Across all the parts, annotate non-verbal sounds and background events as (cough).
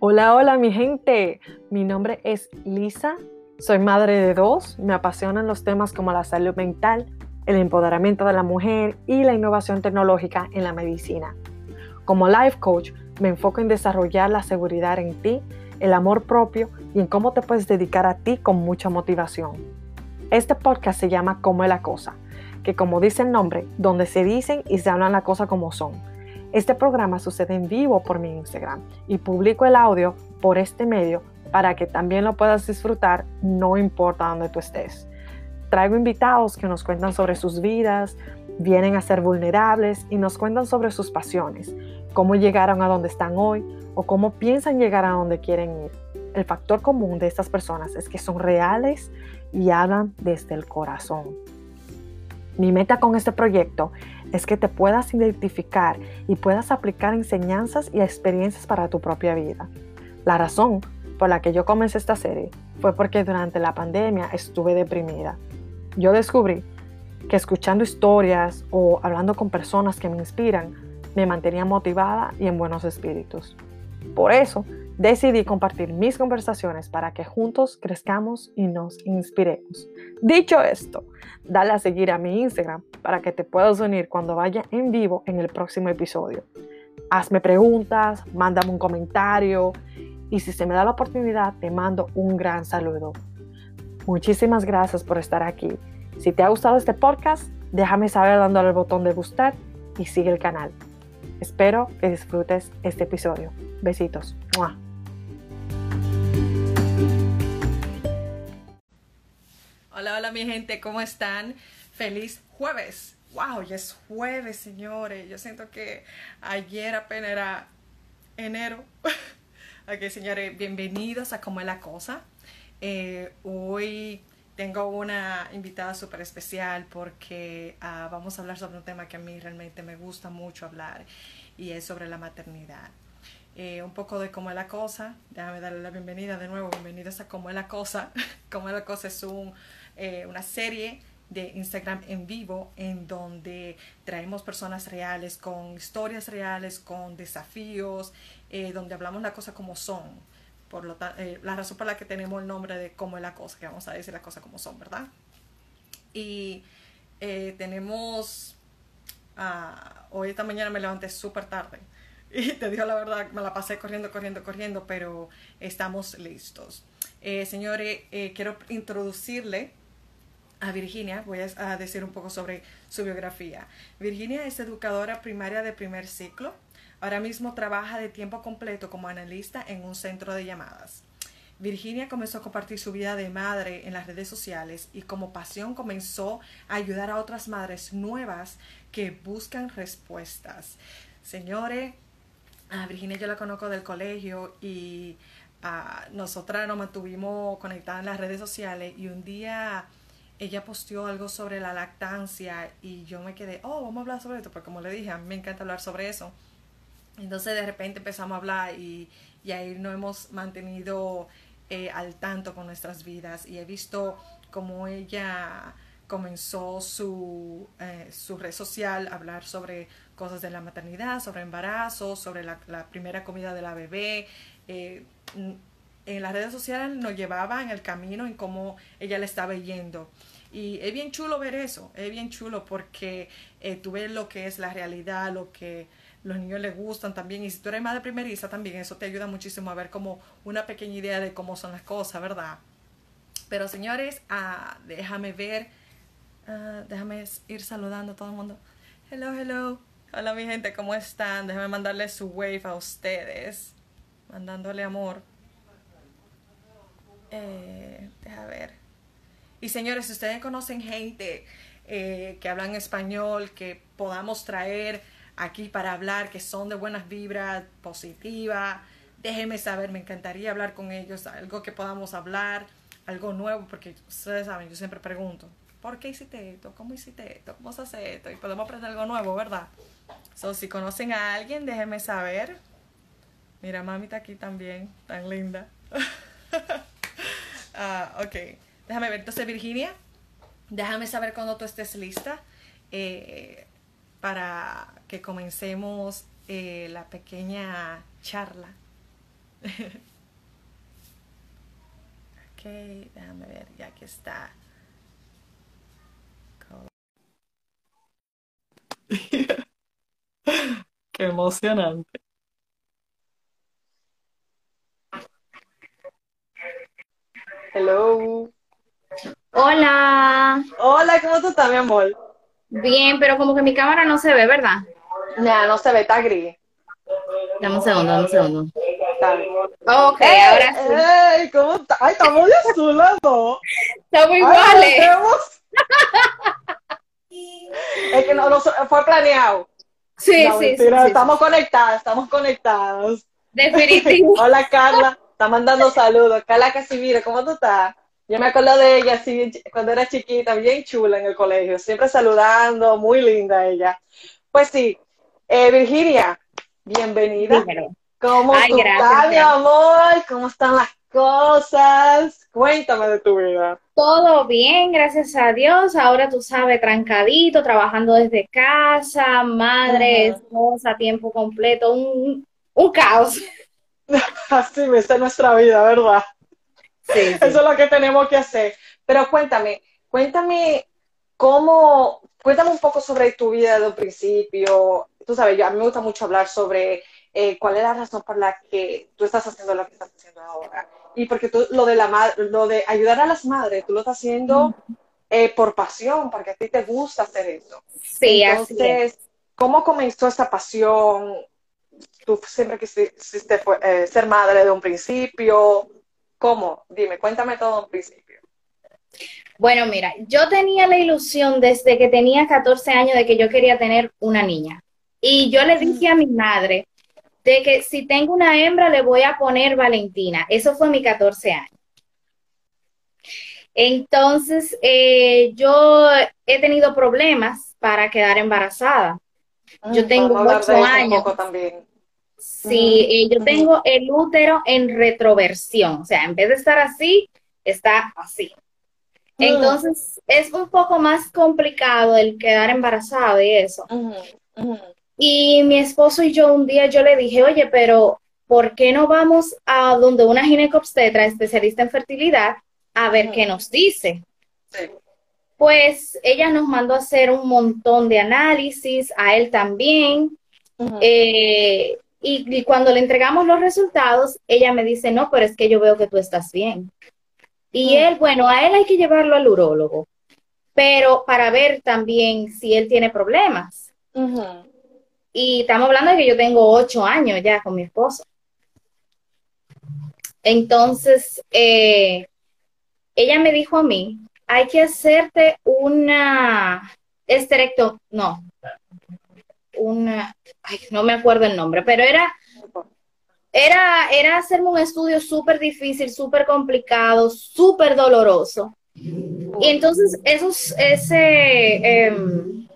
Hola, hola mi gente. Mi nombre es Lisa. Soy madre de dos. Me apasionan los temas como la salud mental, el empoderamiento de la mujer y la innovación tecnológica en la medicina. Como life coach, me enfoco en desarrollar la seguridad en ti, el amor propio y en cómo te puedes dedicar a ti con mucha motivación. Este podcast se llama Como es la cosa, que como dice el nombre, donde se dicen y se hablan la cosa como son este programa sucede en vivo por mi Instagram y publico el audio por este medio para que también lo puedas disfrutar no importa dónde tú estés. Traigo invitados que nos cuentan sobre sus vidas, vienen a ser vulnerables y nos cuentan sobre sus pasiones, cómo llegaron a donde están hoy o cómo piensan llegar a donde quieren ir. El factor común de estas personas es que son reales y hablan desde el corazón. Mi meta con este proyecto es que te puedas identificar y puedas aplicar enseñanzas y experiencias para tu propia vida. La razón por la que yo comencé esta serie fue porque durante la pandemia estuve deprimida. Yo descubrí que escuchando historias o hablando con personas que me inspiran me mantenía motivada y en buenos espíritus. Por eso decidí compartir mis conversaciones para que juntos crezcamos y nos inspiremos. Dicho esto, dale a seguir a mi Instagram para que te puedas unir cuando vaya en vivo en el próximo episodio. Hazme preguntas, mándame un comentario y si se me da la oportunidad te mando un gran saludo. Muchísimas gracias por estar aquí. Si te ha gustado este podcast, déjame saber dándole al botón de gustar y sigue el canal. Espero que disfrutes este episodio. Besitos. Hola, hola mi gente, ¿cómo están? Feliz jueves. Wow, ya es jueves, señores. Yo siento que ayer apenas era enero. (laughs) ok, señores, bienvenidos a Cómo es la Cosa. Eh, hoy tengo una invitada súper especial porque uh, vamos a hablar sobre un tema que a mí realmente me gusta mucho hablar y es sobre la maternidad. Eh, un poco de cómo es la cosa. Déjame darle la bienvenida de nuevo. Bienvenidos a cómo es la cosa. (laughs) cómo es la cosa es un eh, una serie de Instagram en vivo en donde traemos personas reales con historias reales, con desafíos, eh, donde hablamos la cosa como son. Por lo eh, la razón por la que tenemos el nombre de cómo es la cosa, que vamos a decir la cosa como son, ¿verdad? Y tenemos, ah, hoy esta mañana me levanté súper tarde (laughs) y te digo la verdad, me la pasé corriendo, corriendo, corriendo, pero estamos listos. señores, quiero introducirle a Virginia, voy a decir un poco sobre su biografía. Virginia es educadora primaria de primer ciclo. Ahora mismo trabaja de tiempo completo como analista en un centro de llamadas. Virginia comenzó a compartir su vida de madre en las redes sociales y como pasión comenzó a ayudar a otras madres nuevas que buscan respuestas. Señores, a Virginia yo la conozco del colegio y a nosotras nos mantuvimos conectadas en las redes sociales y un día ella posteó algo sobre la lactancia y yo me quedé, oh, vamos a hablar sobre esto, porque como le dije, a mí me encanta hablar sobre eso. Entonces de repente empezamos a hablar y, y ahí nos hemos mantenido eh, al tanto con nuestras vidas y he visto cómo ella comenzó su, eh, su red social, hablar sobre cosas de la maternidad, sobre embarazo, sobre la, primera comida de la bebé. Eh, en las redes sociales nos llevaba en el camino en cómo ella le estaba yendo. Y es bien chulo ver eso, es bien chulo porque eh, tú ves lo que es la realidad, lo que los niños les gustan también. Y si tú eres madre primeriza también, eso te ayuda muchísimo a ver como una pequeña idea de cómo son las cosas, ¿verdad? Pero señores, ah, déjame ver, ah, déjame ir saludando a todo el mundo. Hello, hello. Hola mi gente, ¿cómo están? Déjame mandarle su wave a ustedes. Mandándole amor. Eh, deja ver. Y señores, si ustedes conocen gente eh, que hablan español, que podamos traer aquí para hablar, que son de buenas vibras, positivas, déjenme saber, me encantaría hablar con ellos, algo que podamos hablar, algo nuevo, porque ustedes saben, yo siempre pregunto, ¿por qué hiciste esto? ¿Cómo hiciste esto? ¿Cómo se hace esto? Y podemos aprender algo nuevo, ¿verdad? So, si conocen a alguien, déjenme saber. Mira, mami está aquí también, tan linda. (laughs) Ah, ok, déjame ver. Entonces, Virginia, déjame saber cuando tú estés lista eh, para que comencemos eh, la pequeña charla. (laughs) ok, déjame ver, ya aquí está. (laughs) Qué emocionante. Hello. Hola. Hola, ¿cómo tú estás, mi amor? Bien, pero como que mi cámara no se ve, ¿verdad? Nah, no se ve, está gris. Dame un segundo, dame un segundo. Ok, Ey, ahora sí. ey, ¿cómo está? Ay, estamos de azul las dos. Estamos iguales. es que no, no fue planeado. Sí, No, sí, sí, mentira, sí, estamos conectadas, estamos conectadas. Definitivo. (laughs) Hola Carla, está mandando saludos. Carla Casimiro, ¿cómo tú estás? Yo me acuerdo de ella así cuando era chiquita, bien chula en el colegio, siempre saludando, muy linda ella. Pues sí, eh, Virginia, bienvenida. Dímelo. ¿Cómo Ay, tú gracias, estás, mi amor? ¿Cómo están las cosas? Cuéntame de tu vida. Todo bien, gracias a Dios. Ahora tú sabes, trancadito, trabajando desde casa, madre, esposa, tiempo completo, un, un caos. (laughs) Así me está nuestra vida, ¿verdad? Sí, sí. Eso es lo que tenemos que hacer. Pero cuéntame, cuéntame cómo, cuéntame un poco sobre tu vida desde un principio. Tú sabes, yo, a mí me gusta mucho hablar sobre eh, cuál es la razón por la que tú estás haciendo lo que estás haciendo ahora. Y porque tú, lo de la lo de ayudar a las madres, tú lo estás haciendo eh, por pasión, porque a ti te gusta hacer eso. Sí, así es. Entonces, ¿cómo comenzó esta pasión? ¿Tú siempre quisiste fue- eh, ser madre de un principio? ¿Cómo? Dime, cuéntame todo un principio. Bueno, mira, yo tenía la ilusión desde que tenía 14 años de que yo quería tener una niña. Y yo le dije a mi madre de que si tengo una hembra le voy a poner Valentina. Eso fue mi 14 años. Entonces, eh, yo he tenido problemas para quedar embarazada. Yo tengo ocho años. también. Sí, eh, yo tengo el útero en retroversión. O sea, en vez de estar así, está así. Mm. Entonces, es un poco más complicado el quedar embarazado y eso. Y mi esposo y yo un día yo le dije, oye, pero ¿por qué no vamos a donde una ginecobstetra especialista en fertilidad a ver qué nos dice? Sí. Pues ella nos mandó a hacer un montón de análisis, a él también. Eh, y, y cuando le entregamos los resultados, ella me dice, no, pero es que yo veo que tú estás bien. Y Mm. él, bueno, a él hay que llevarlo al urólogo, pero para ver también si él tiene problemas. Y estamos hablando de que yo tengo ocho años ya con mi esposo. Entonces, eh, ella me dijo a mí, hay que hacerte una esterecto, no, una, ay, no me acuerdo el nombre, pero era, era, era hacerme un estudio súper difícil, súper complicado, súper doloroso. Y entonces, esos, ese, em,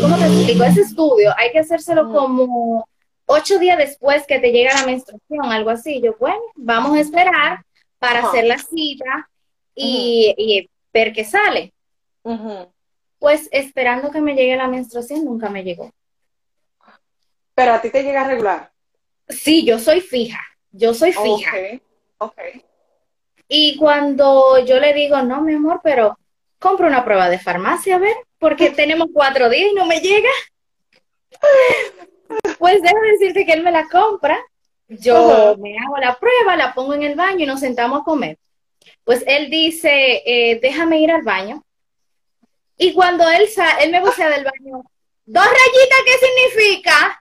¿cómo te explico? Ese estudio hay que hacérselo como ocho días después que te llega la menstruación, algo así. Yo, bueno, vamos a esperar para hacer la cita y, y ver qué sale. Pues esperando que me llegue la menstruación, nunca me llegó. Pero a ti te llega regular. Sí, yo soy fija, yo soy fija. Ok, ok. Y cuando yo le digo, no, mi amor, pero compro una prueba de farmacia, a ver, porque (laughs) tenemos cuatro días y no me llega. Pues déjame decirte que él me la compra, yo me hago la prueba, la pongo en el baño y nos sentamos a comer. Pues él dice, eh, déjame ir al baño. Y cuando él, sa él me vocea del baño, dos rayitas, ¿qué significa?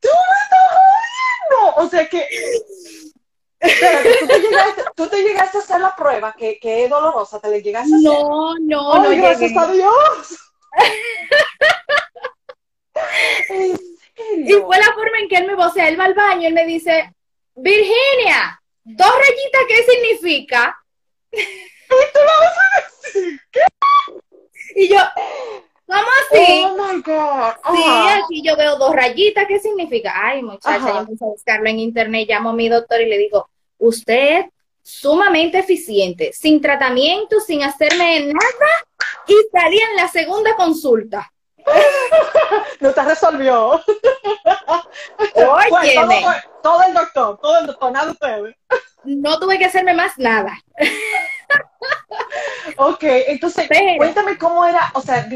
¡Tú me estás jodiendo! O sea que. ¿tú te, llegaste, tú te llegaste a hacer la prueba que, que es dolorosa, te la llegaste a hacer. No, no, no ¡Ay, gracias a Dios! (laughs) ¿En Y fue la forma en que él me vocea. Él va al baño él me dice, Virginia, dos rayitas, ¿qué significa? ¿Y tú vas a decir? Y yo, ¿cómo así? ¡Oh, my God! Sí, aquí yo veo dos rayitas, ¿qué significa? Ay, muchacha, Ajá. yo empecé a buscarlo en internet, llamo a mi doctor y le digo, usted sumamente eficiente, sin tratamiento, sin hacerme nada, y salí en la segunda consulta. (laughs) no te resolvió. Oye, todo, todo, el doctor, todo el doctor, nada de ustedes. No tuve que hacerme más nada. ok, entonces cuéntame cómo era, o sea,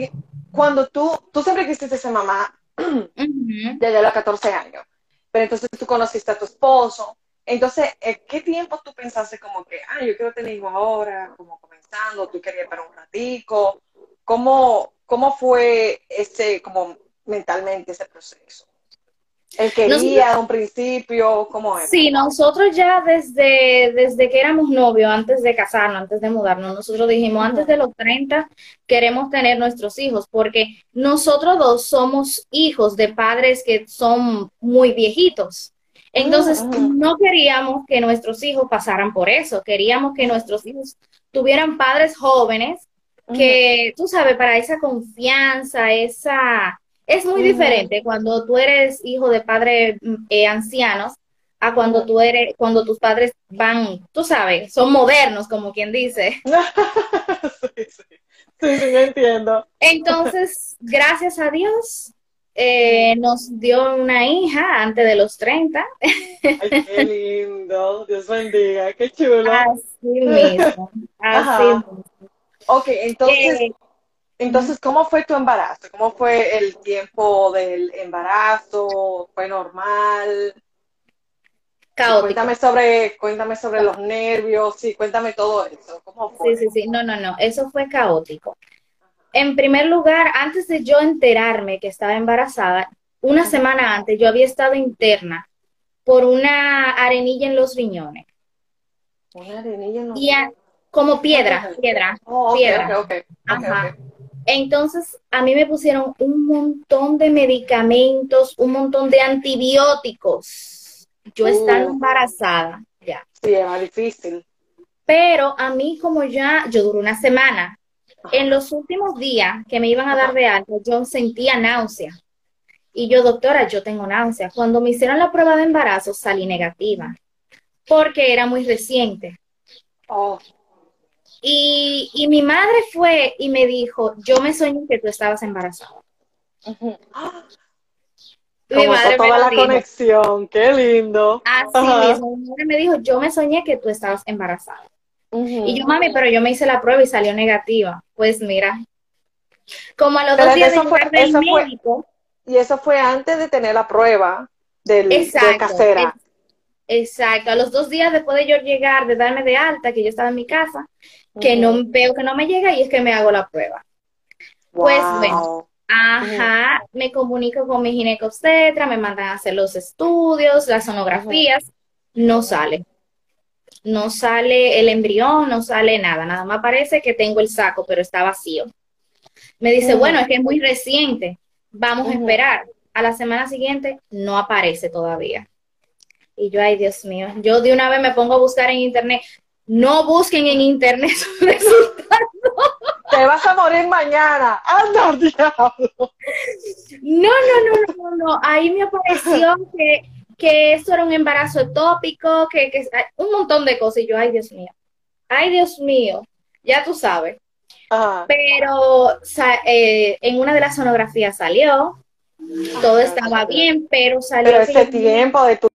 cuando tú, tú siempre quisiste ser mamá desde los 14 años, pero entonces tú conociste a tu esposo, entonces, ¿qué tiempo tú pensaste como que, ah, yo quiero tener hijo ahora, como comenzando, tú querías para un ratico? ¿Cómo, cómo fue ese, como mentalmente ese proceso? ¿El quería de un principio? ¿Cómo era? Sí, nosotros ya desde, desde que éramos novios, antes de casarnos, antes de mudarnos, nosotros dijimos, antes de los 30 queremos tener nuestros hijos, porque nosotros dos somos hijos de padres que son muy viejitos. Entonces, no queríamos que nuestros hijos pasaran por eso, queríamos que nuestros hijos tuvieran padres jóvenes que, tú sabes, para esa confianza, esa es muy diferente cuando tú eres hijo de padres mm, eh, ancianos a cuando tú eres, cuando tus padres van, tú sabes, son modernos, como quien dice. sí, (laughs) sí. Sí, sí, entiendo. Entonces, gracias a Dios, eh, nos dio una hija antes de los 30. Ay, qué (laughs) lindo. Dios bendiga, qué chulo. Así mismo. Así mismo. Ok, entonces, eh, entonces, ¿cómo fue tu embarazo? ¿Cómo fue el tiempo del embarazo? ¿Fue normal? Caótico. cuéntame sobre, cuéntame sobre los nervios, sí, cuéntame todo eso. ¿Cómo fue? Sí, sí, sí, no, no, no, eso fue caótico. En primer lugar, antes de yo enterarme que estaba embarazada, una semana antes yo había estado interna por una arenilla en los riñones. Una arenilla en los riñones. Como piedra, piedra, oh, piedra. Ajá. Entonces, a mí me pusieron un montón de medicamentos, un montón de antibióticos. Yo estaba embarazada, ya. Sí, era difícil. Pero a mí, como ya, yo duré una semana. En los últimos días que me iban a dar de alta, yo sentía náusea. Y yo, doctora, yo tengo náusea. Cuando me hicieron la prueba de embarazo, salí negativa. Porque era muy reciente. Oh. Y, mi madre fue y me dijo, yo me soñé que tú estabas embarazada. Mi madre toda la conexión, qué lindo. Así mismo, mi madre me dijo, yo me soñé que tú estabas embarazada. Y yo, mami, pero yo me hice la prueba y salió negativa. Pues mira, como a los dos días de fue, del médico. y eso fue antes de tener la prueba del, de casera. exacto, a los dos días después de yo llegar, de darme de alta, que yo estaba en mi casa, que no veo que no me llega y es que me hago la prueba. Pues bueno, ajá, me comunico con mi ginecobstetra, me mandan a hacer los estudios, las sonografías, no sale. No sale el embrión, no sale nada, nada más parece que tengo el saco, pero está vacío. Me dice, bueno, es que es muy reciente, vamos a esperar. A la semana siguiente no aparece todavía. Y yo, ay Dios mío, yo de una vez me pongo a buscar en internet, no busquen en internet (laughs) sus resultados. Te vas a morir mañana. Anda, (laughs) diablo. No, no, no, no, no. Ahí me apareció (laughs) que, que eso era un embarazo ectópico, que, que un montón de cosas. Y yo, ay, Dios mío. Ay, Dios mío. Ya tú sabes. Pero eh, en una de las sonografías salió, todo estaba bien, pero salió. Pero ese tiempo de tu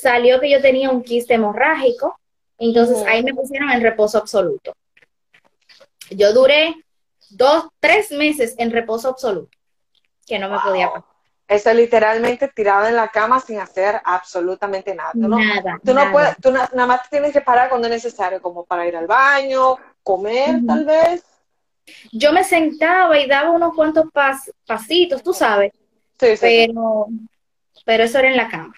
salió que yo tenía un quiste hemorrágico, entonces ahí me pusieron en reposo absoluto. Yo duré dos, tres meses en reposo absoluto, que no me podía pasar. Eso literalmente tirado en la cama sin hacer absolutamente nada. Tú no, nada, tú no puedes, tú nada más tienes que parar cuando es necesario, como para ir al baño, comer tal vez. Yo me sentaba y daba unos cuantos pasitos, tú sabes. Sí, sí, pero, pero eso era en la cama.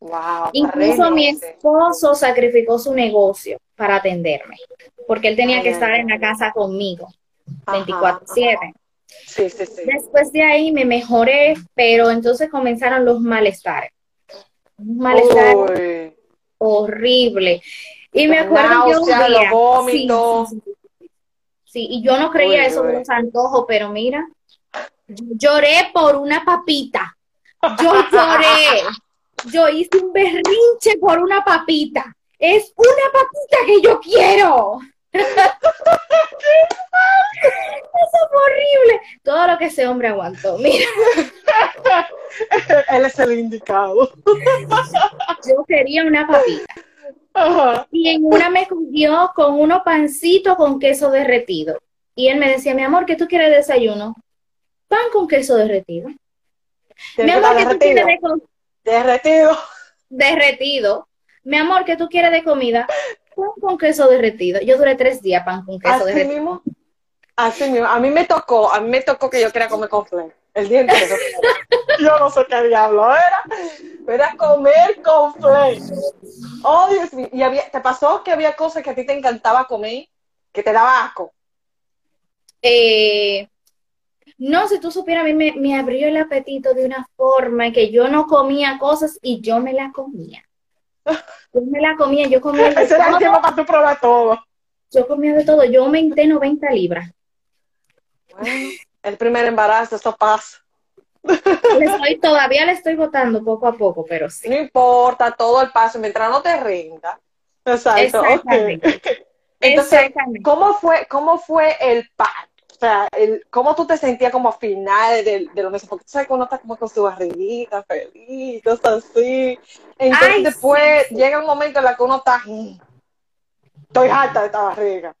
Wow, Incluso mi esposo sacrificó su negocio para atenderme, porque él tenía que estar en la casa conmigo 24/7. Sí, sí, sí. Después de ahí me mejoré, pero entonces comenzaron los malestares. Un malestar horrible. Y me acuerdo que un día, sí, sí, y yo no creía eso de los antojos, pero mira, lloré por una papita. Yo lloré yo hice un berrinche por una papita. Es una papita que yo quiero. (laughs) Eso fue que ese hombre aguantó. Mira, Él es el indicado. yo quería una papita. Ajá. Y en una me cogió con unos pancitos con queso derretido. Y él me decía, mi amor, ¿qué tú quieres de desayuno? Pan con queso derretido. Mi amor, ¿qué tú quieres de Derretido. derretido? Mi amor, ¿qué tú quieres de comida? Pan con queso derretido. Yo duré tres días pan con queso Así derretido. mismo. Así mismo. A mí me tocó, a mí me tocó que yo quería comer conflé el día entero. (laughs) yo no sé qué diablo era. Era comer conflé. Oh, Dios mío. ¿Y había, te pasó que había cosas que a ti te encantaba comer que te daba asco? Eh, no, si tú supieras, a mí me, me abrió el apetito de una forma que yo no comía cosas y yo me la comía. (laughs) Yo me la comía, yo comía de Ese era el tiempo para tú probar todo. yo comía de todo, yo aumenté 90 libras. Bueno, el primer embarazo, eso pasa. Le estoy, todavía le estoy botando poco a poco, pero sí. No importa, todo el paso, mientras no te rinda. Exacto. Exactamente. Entonces, Exactamente. ¿cómo fue, cómo fue el parto? O sea, el, ¿cómo tú te sentías como a finales de, de los meses? Porque tú sabes que uno está como con su barriguita feliz, cosas así. Entonces Ay, después sí, llega un momento en el que uno está, "Mm, estoy harta de esta barriga.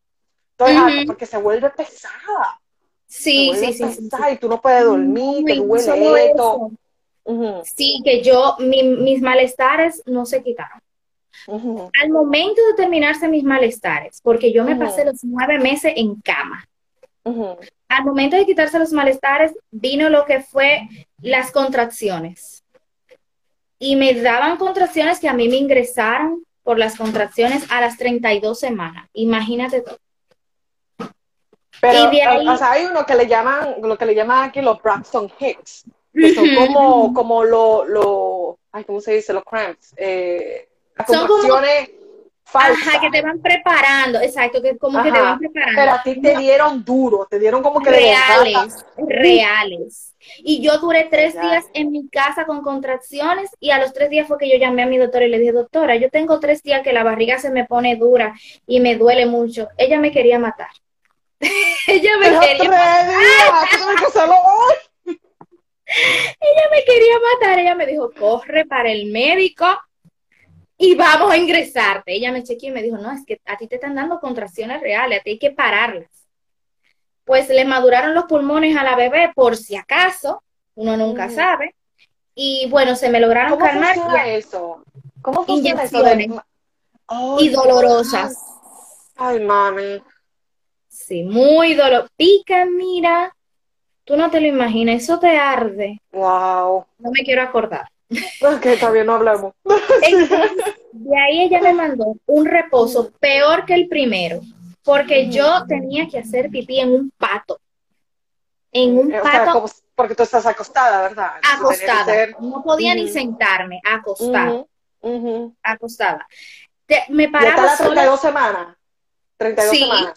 Estoy Ujú. harta porque se vuelve pesada. Sí, se vuelve sí, sí, sí, y tú no puedes dormir, te duele esto. Ujú, Sí, que yo, mi- mis malestares no se quitaron. Al momento de terminarse mis malestares, porque yo me pasé los nueve meses en cama. Al momento de quitarse los malestares, vino lo que fue las contracciones. Y me daban contracciones que a mí me ingresaron por las contracciones a las 32 semanas. Imagínate tú. Pero, ahí- o sea, hay uno que le llaman, lo que le llaman aquí los Braxton Hicks, que son como, como lo, lo, ay, ¿cómo se dice? Los cramps, eh, las contracciones falsas. Ajá, que te van preparando, exacto, que como que te van preparando. Pero a ti te dieron duro, te dieron como que de reales, reales. Y yo duré tres días en mi casa con contracciones y a los tres días fue que yo llamé a mi doctora y le dije, doctora, yo tengo tres días que la barriga se me pone dura y me duele mucho. Ella me quería matar. (laughs) Ella me Pero quería, días, que hoy. (laughs) ella me quería matar. Ella me dijo, corre para el médico y vamos a ingresarte. Ella me chequeó y me dijo, no, es que a ti te están dando contracciones reales, a ti hay que pararlas. Pues le maduraron los pulmones a la bebé por si acaso, uno nunca Mm. sabe. Y bueno, se me lograron ¿Cómo calmar funciona y, eso? ¿Cómo funciona eso? de- y dolorosas. Ay, mami. Sí, muy dolor. Pica, mira. Tú no te lo imaginas, eso te arde. Wow. No me quiero acordar. (laughs) Ok, está bien, no. (laughs) Entonces, de ahí ella me mandó un reposo peor que el primero, porque yo tenía que hacer pipí en un pato. En un Eh, sea, pato como, porque tú estás acostada, ¿verdad? Que acostada. ser- No podía ni sentarme, acostada, acostada. Te- me ¿Y hasta paraba las sola 32 semanas? 32 Sí. semanas.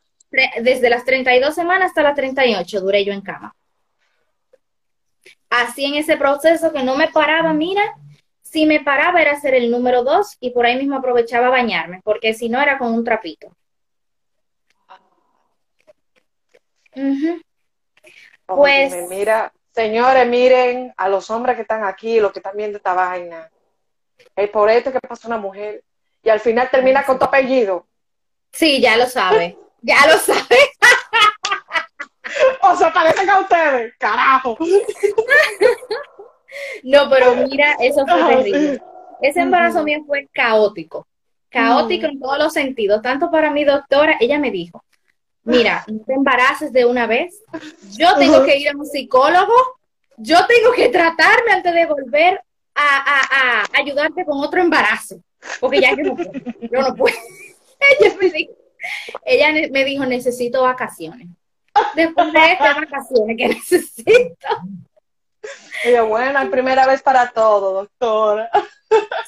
desde las 32 semanas hasta las 38 duré yo en cama. Así en ese proceso que no me paraba, mira, si me paraba era hacer el número dos y por ahí mismo aprovechaba a bañarme, porque si no era con un trapito. Pues- Óyeme, mira, señores, miren a los hombres que están aquí, los que están viendo esta vaina. El por esto que pasa una mujer y al final termina con tu apellido. Sí, ya lo sabe, ya lo sabe. O sea, parecen a ustedes, carajo. (laughs) No, pero mira, eso fue terrible. Ese embarazo mío fue caótico, caótico en todos los sentidos, tanto para mi doctora, ella me dijo, mira, no te embaraces de una vez, yo tengo que ir a un psicólogo, yo tengo que tratarme antes de volver a, a- a ayudarte con otro embarazo, porque ya yo no puedo, yo no puedo. (laughs) Ella me dijo, ella me dijo, necesito vacaciones. Después de estas vacaciones que necesito. Y yo, bueno, es primera vez para todo, doctora.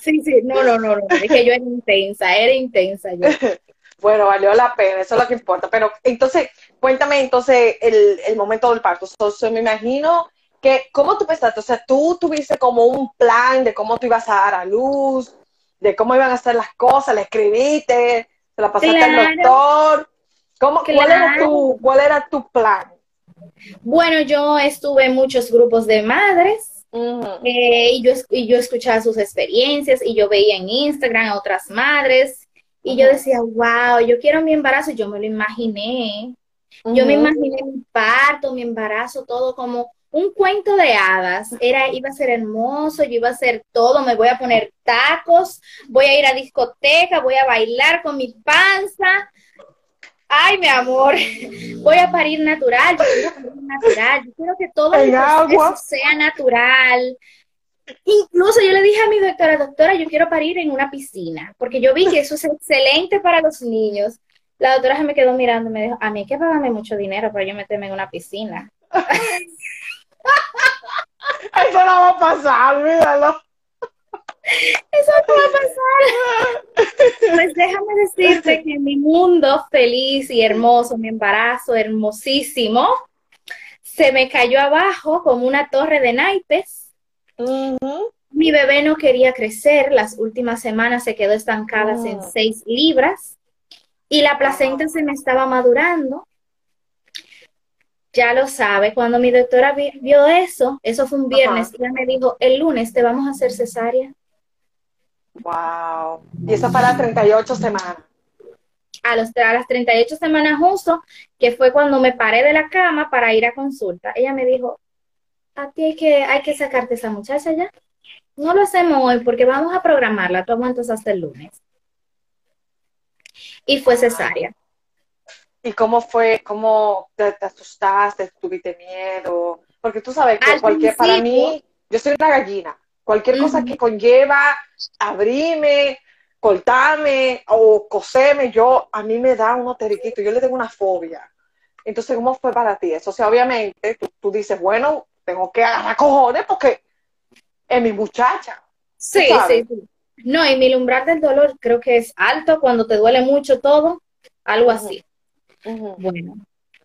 Sí, sí, no, no, no, no, es que yo era intensa, era intensa yo. (laughs) Bueno, valió la pena, eso es lo que importa. Pero entonces, cuéntame entonces el, el momento del parto. O sea, me imagino que, ¿cómo tú pensaste? O sea, tú tuviste como un plan de cómo tú ibas a dar a luz, de cómo iban a hacer las cosas, le escribiste, se la pasaste al doctor. ¿Cómo, ¿cuál, era Claro. tu, ¿Cuál era tu plan? Bueno, yo estuve en muchos grupos de madres eh, y, yo, y yo escuchaba sus experiencias y yo veía en Instagram a otras madres y yo decía, wow, yo quiero mi embarazo, yo me lo imaginé. Yo me imaginé mi parto, mi embarazo, todo como un cuento de hadas. Era, iba a ser hermoso, yo iba a hacer todo, me voy a poner tacos, voy a ir a discoteca, voy a bailar con mi panza. Ay, mi amor, voy a parir natural, yo quiero parir natural, yo quiero que todo proceso agua. sea natural. Incluso yo le dije a mi doctora, doctora, yo quiero parir en una piscina, porque yo vi que eso es excelente para los niños. La doctora se me quedó mirando y me dijo, a mí hay que pagarme mucho dinero para yo meterme en una piscina. (laughs) Eso no va a pasar, olvídalo. Eso no va a pasar. Pues déjame decirte que mi mundo feliz y hermoso, mi embarazo hermosísimo, se me cayó abajo como una torre de naipes. Mi bebé no quería crecer, las últimas semanas se quedó estancada en Oh. 6 libras y la placenta se me estaba madurando. Ya lo sabe, cuando mi doctora vi- vio eso, eso fue un viernes, ella me dijo, el lunes te vamos a hacer cesárea. Wow. Y eso para 38 semanas. A, los, a las 38 semanas justo, que fue cuando me paré de la cama para ir a consulta, ella me dijo, a ti hay que, hay que sacarte esa muchacha ya. No lo hacemos hoy porque vamos a programarla, tú aguantas hasta el lunes. Y fue cesárea. ¿Y cómo fue? ¿Cómo te, te asustaste? ¿Tuviste miedo? Porque tú sabes que Al cualquier, para mí, yo soy una gallina. Cualquier cosa que conlleva abrirme, cortarme o coserme, yo, a mí me da unos teriquitos. Yo le tengo una fobia. Entonces, ¿cómo fue para ti eso? O sea, obviamente, tú, tú dices, bueno, tengo que agarrar cojones porque es mi muchacha. Sí, sí, sí. No, y mi umbral del dolor creo que es alto cuando te duele mucho todo, algo así. Bueno,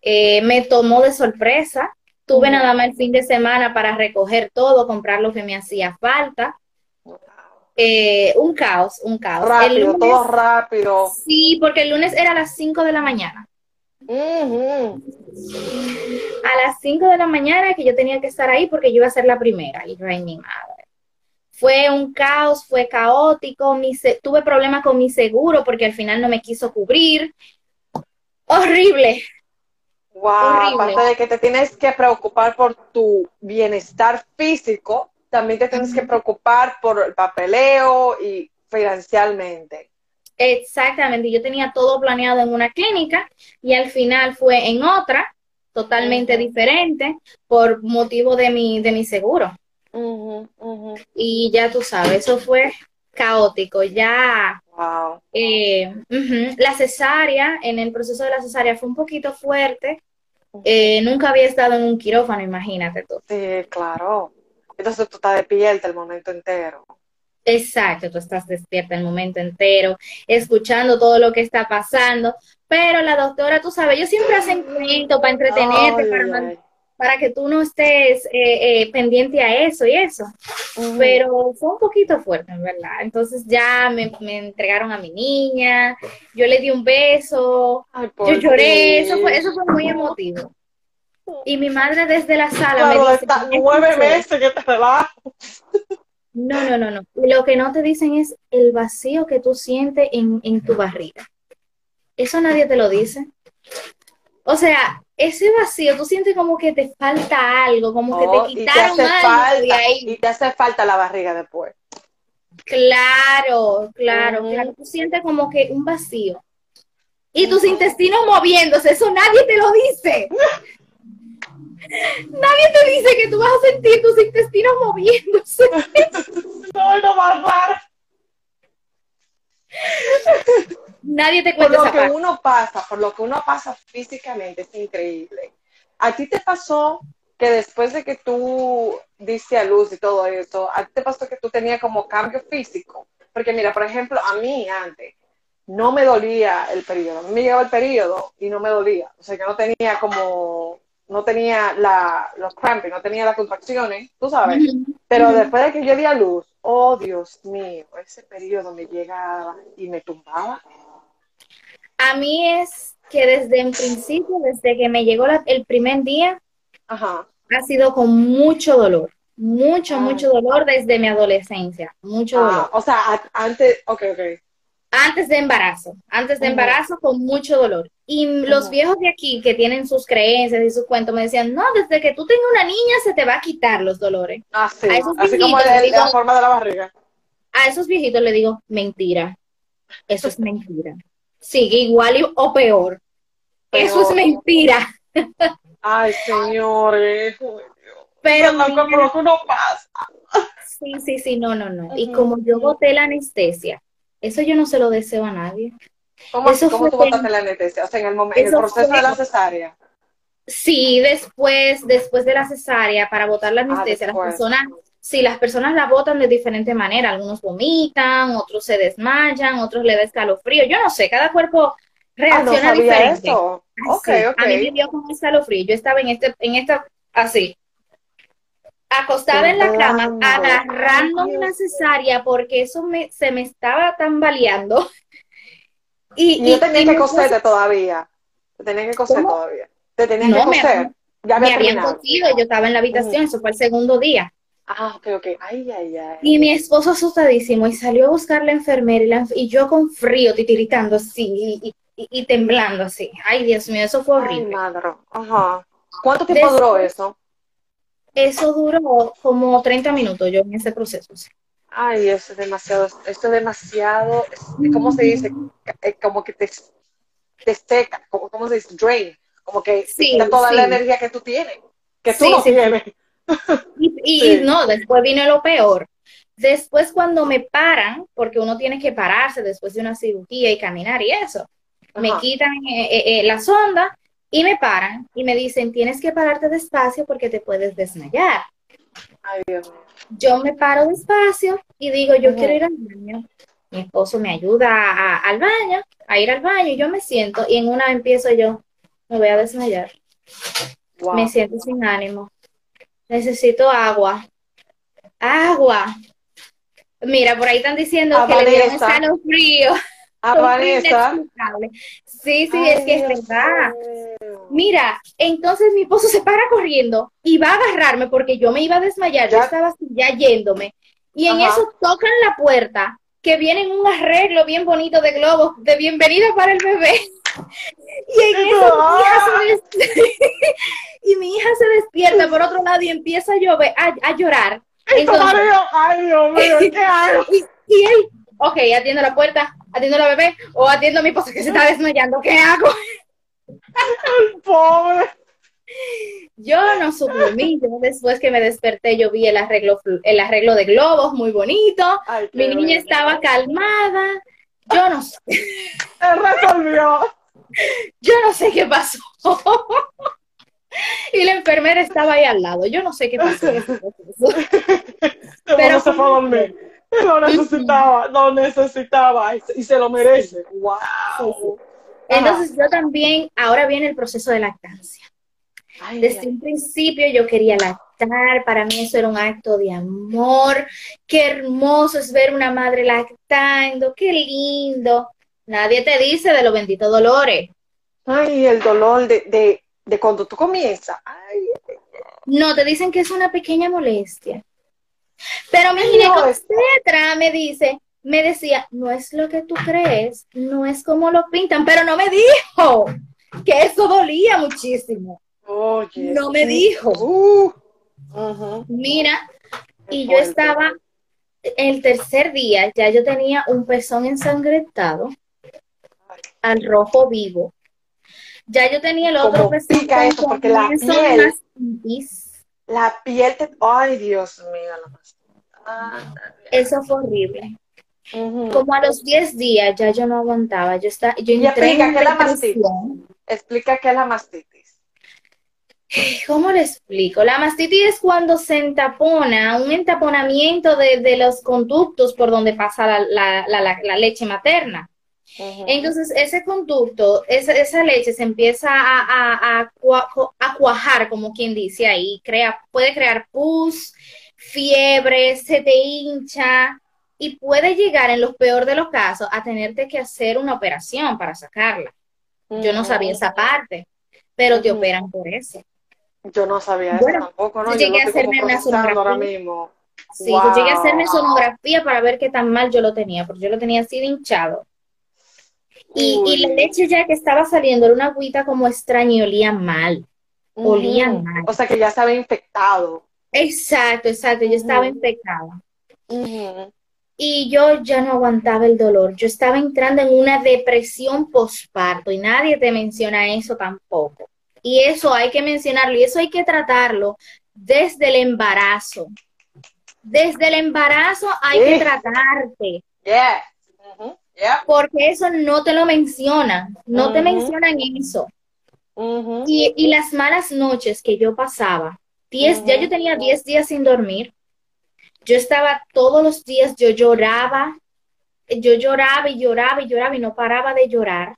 eh, me tomó de sorpresa. Tuve nada más el fin de semana para recoger todo, comprar lo que me hacía falta. Eh, un caos, un caos. Rápido, lunes- todo rápido. Sí, porque el lunes era a las 5 de la mañana. Ujú. A las 5 de la mañana que yo tenía que estar ahí porque yo iba a ser la primera. Y ay, mi madre. Fue un caos, fue caótico. Mi se- tuve problemas con mi seguro porque al final no me quiso cubrir. Horrible. Wow, aparte de que te tienes que preocupar por tu bienestar físico, también te tienes que preocupar por el papeleo y financieramente. Exactamente. Yo tenía todo planeado en una clínica y al final fue en otra, totalmente diferente, por motivo de mi, de mi seguro. Ujú, ujú. Y ya tú sabes, eso fue caótico. Ya Wow. Eh. La cesárea, en el proceso de la cesárea fue un poquito fuerte. Eh, nunca había estado en un quirófano, imagínate tú. Sí, claro. Entonces tú estás de piel el momento entero. Exacto, tú estás despierta el momento entero, escuchando todo lo que está pasando. Pero la doctora, tú sabes, ellos siempre hacen cuentos para entretenerte, para. Para que tú no estés eh, eh, pendiente a eso y eso. Pero fue un poquito fuerte, en verdad. Entonces ya me, me entregaron a mi niña, yo le di un beso, Ay, Yo lloré, eso fue, eso fue muy emotivo. Y mi madre desde la sala Claro, me dice, está "¿Qué nueve escuché?". meses que te relajas. No, no, no, no. Lo que no te dicen es el vacío que tú sientes en, en tu barriga. Eso nadie te lo dice. O sea, ese vacío, tú sientes como que te falta algo, como que Oh, te y te quitaron hace algo de falta, ahí. y te hace falta la barriga después. Claro, claro, claro. Tú sientes como que un vacío. Y tus intestinos moviéndose, eso nadie te lo dice. (laughs) Nadie te dice que tú vas a sentir tus intestinos moviéndose. (laughs) No, no raro. (laughs) Nadie te Por cuenta lo esa que parte. uno pasa, por lo que uno pasa físicamente, es increíble. ¿A ti te pasó que después de que tú diste a luz y todo eso, a ti te pasó que tú tenías como cambio físico? Porque mira, por ejemplo, a mí antes no me dolía el periodo. A mí me llegaba el periodo y no me dolía. O sea, yo no tenía como, no tenía la, los cramping, no tenía las contracciones, tú sabes. Pero después de que yo di a luz, oh Dios mío, ese periodo me llegaba y me tumbaba. A mí es que desde un principio, desde que me llegó la- el primer día, Ajá. ha sido con mucho dolor, mucho, Ah. mucho dolor desde mi adolescencia, mucho dolor. Ah, o sea, a- antes, ok, ok. Antes de embarazo, antes de embarazo con mucho dolor. Y los viejos de aquí que tienen sus creencias y sus cuentos me decían, no, desde que tú tengas una niña se te va a quitar los dolores. Ah, sí. Así como el- digo- la forma de la barriga. A esos viejitos le digo, mentira, eso es mentira. Sigue igual y- o peor. Eso es mentira. Ay, señores. Pero no, como que uno pasa. sí, sí, sí, no, no, no. Y como yo boté la anestesia, eso yo no se lo deseo a nadie. ¿Cómo, Eso cómo tú botaste la anestesia? O sea, en el momento, en el Eso proceso fue- de la cesárea. Sí, después, después de la cesárea, para botar la anestesia, las personas, sí, las personas la botan de diferente manera. Algunos vomitan, otros se desmayan, otros le da escalofrío. Yo no sé, cada cuerpo Ah, no reacciona diferente. eso. A mí me dio como escalofrío. Yo estaba en este, en esta, así, acostada en la cama, agarrándome Ay, Dios. cesárea porque eso me, se me estaba tambaleando. (laughs) Y, Y yo tenía y que coserte todavía. Te tenía que coser ¿Cómo? todavía. Te tenías No, que me coser. habían- Ya me había habían cosido, yo estaba en la habitación, eso fue el segundo día. Ah, ok, ok. Ay, ay, ay. Y mi esposo asustadísimo y salió a buscar la enfermera y, la enf- y yo con frío, titiritando así y, y- y temblando así. Ay, Dios mío, eso fue Ay, horrible. madre. Ajá. ¿Cuánto tiempo Después- duró eso? Eso duró como 30 minutos yo en ese proceso. Ay, eso es demasiado, esto es demasiado, ¿cómo se dice? Eh, Como que te, te seca, como, ¿cómo se dice? Drain, como que Sí, toda sí. la energía que tú tienes, que tú Sí, no sí. tienes. (laughs) Y, y- Sí. y no, después vino lo peor. Después cuando me paran, porque uno tiene que pararse después de una cirugía y caminar y eso, me quitan eh, eh, eh, la sonda y me paran y me dicen, tienes que pararte despacio porque te puedes desmayar. Ay, Dios. Yo me paro despacio y digo, yo quiero ir al baño. Mi esposo me ayuda a- al baño, a ir al baño, y yo me siento y en una empiezo yo, me voy a desmayar. Wow. Me siento sin ánimo. Necesito agua. Agua. Mira, por ahí están diciendo A que le dieron escalofrío. A Vanessa. Sí, sí, Ay, es que es verdad. Mira, entonces mi esposo se para corriendo y va a agarrarme porque yo me iba a desmayar, yo estaba así ya yéndome. Y en eso tocan la puerta, que viene en un arreglo bien bonito de globos, de bienvenida para el bebé. (laughs) Y en eso (laughs) (laughs) y mi hija se despierta por otro lado y empieza a llover, a, a llorar. Entonces- ay, Dios mío, (laughs) ¿qué hago? Y, y él, ok, atiendo la puerta, atiendo a la bebé o atiendo a mi esposo que se está desmayando, ¿qué hago? Pobre. Yo no yo después que me desperté yo vi el arreglo, el arreglo de globos muy bonito, Ay, mi niña estaba calmada, yo no sé, Se resolvió. yo no sé qué pasó. Y la enfermera estaba ahí al lado, yo no sé qué pasó. (laughs) en ese proceso. Pero no se fue a dormir. Lo necesitaba, lo necesitaba y se- lo merece. Wow. Entonces yo también, ahora viene el proceso de lactancia. Ay, Desde ay. un principio yo quería lactar, para mí eso era un acto de amor, qué hermoso es ver una madre lactando, qué lindo. Nadie te dice de los benditos dolores. Ay, el dolor de, de, de cuando tú comienzas. Ay, No, te dicen que es una pequeña molestia. Pero mi ginecobstetra me dice, me decía, no es lo que tú crees, no es como lo pintan, pero no me dijo que eso dolía muchísimo. oye. No me dijo. Uh. Mira, y yo estaba, el tercer día, ya yo tenía un pezón ensangrentado al rojo vivo. Ya yo tenía el otro pica eso, porque la piel-. La piel te. Ay, Dios mío. la más- Ah, Eso fue horrible. Como a los 10 días ya yo no aguantaba. Yo, estaba, yo entré explica en qué es la mastitis. Explica qué es la mastitis. ¿Cómo le explico? La mastitis es cuando se entapona, un entaponamiento de, de los conductos por donde pasa la, la- la- la- la leche materna. Entonces, ese conducto, esa, esa leche se empieza a, a- a cua- a cuajar, como quien dice ahí, crea, puede crear pus, fiebre, se te hincha y puede llegar, en los peor de los casos, a tenerte que hacer una operación para sacarla. Yo no sabía esa parte, pero te operan por eso. Yo no sabía Bueno, eso tampoco, ¿no? yo Yo llegué lo a hacerme una procesando ahora sonografía. mismo. Sí, yo llegué a Wow. hacerme sonografía para ver qué tan mal yo lo tenía, porque yo lo tenía así de hinchado. Y, y la leche ya que estaba saliendo era una agüita como extraña y olía mal. olía mal. O sea que ya había infectado. Exacto, exacto, yo estaba infectada. Y yo ya no aguantaba el dolor. Yo estaba entrando en una depresión posparto y nadie te menciona eso tampoco. Y eso hay que mencionarlo y eso hay que tratarlo desde el embarazo. Desde el embarazo hay que tratarte, Yeah. Yeah. porque eso no te lo mencionan, no te mencionan eso. Y, y las malas noches que yo pasaba, diez, ya yo tenía 10 días sin dormir. Yo estaba todos los días, yo lloraba, yo lloraba y lloraba y lloraba y no paraba de llorar.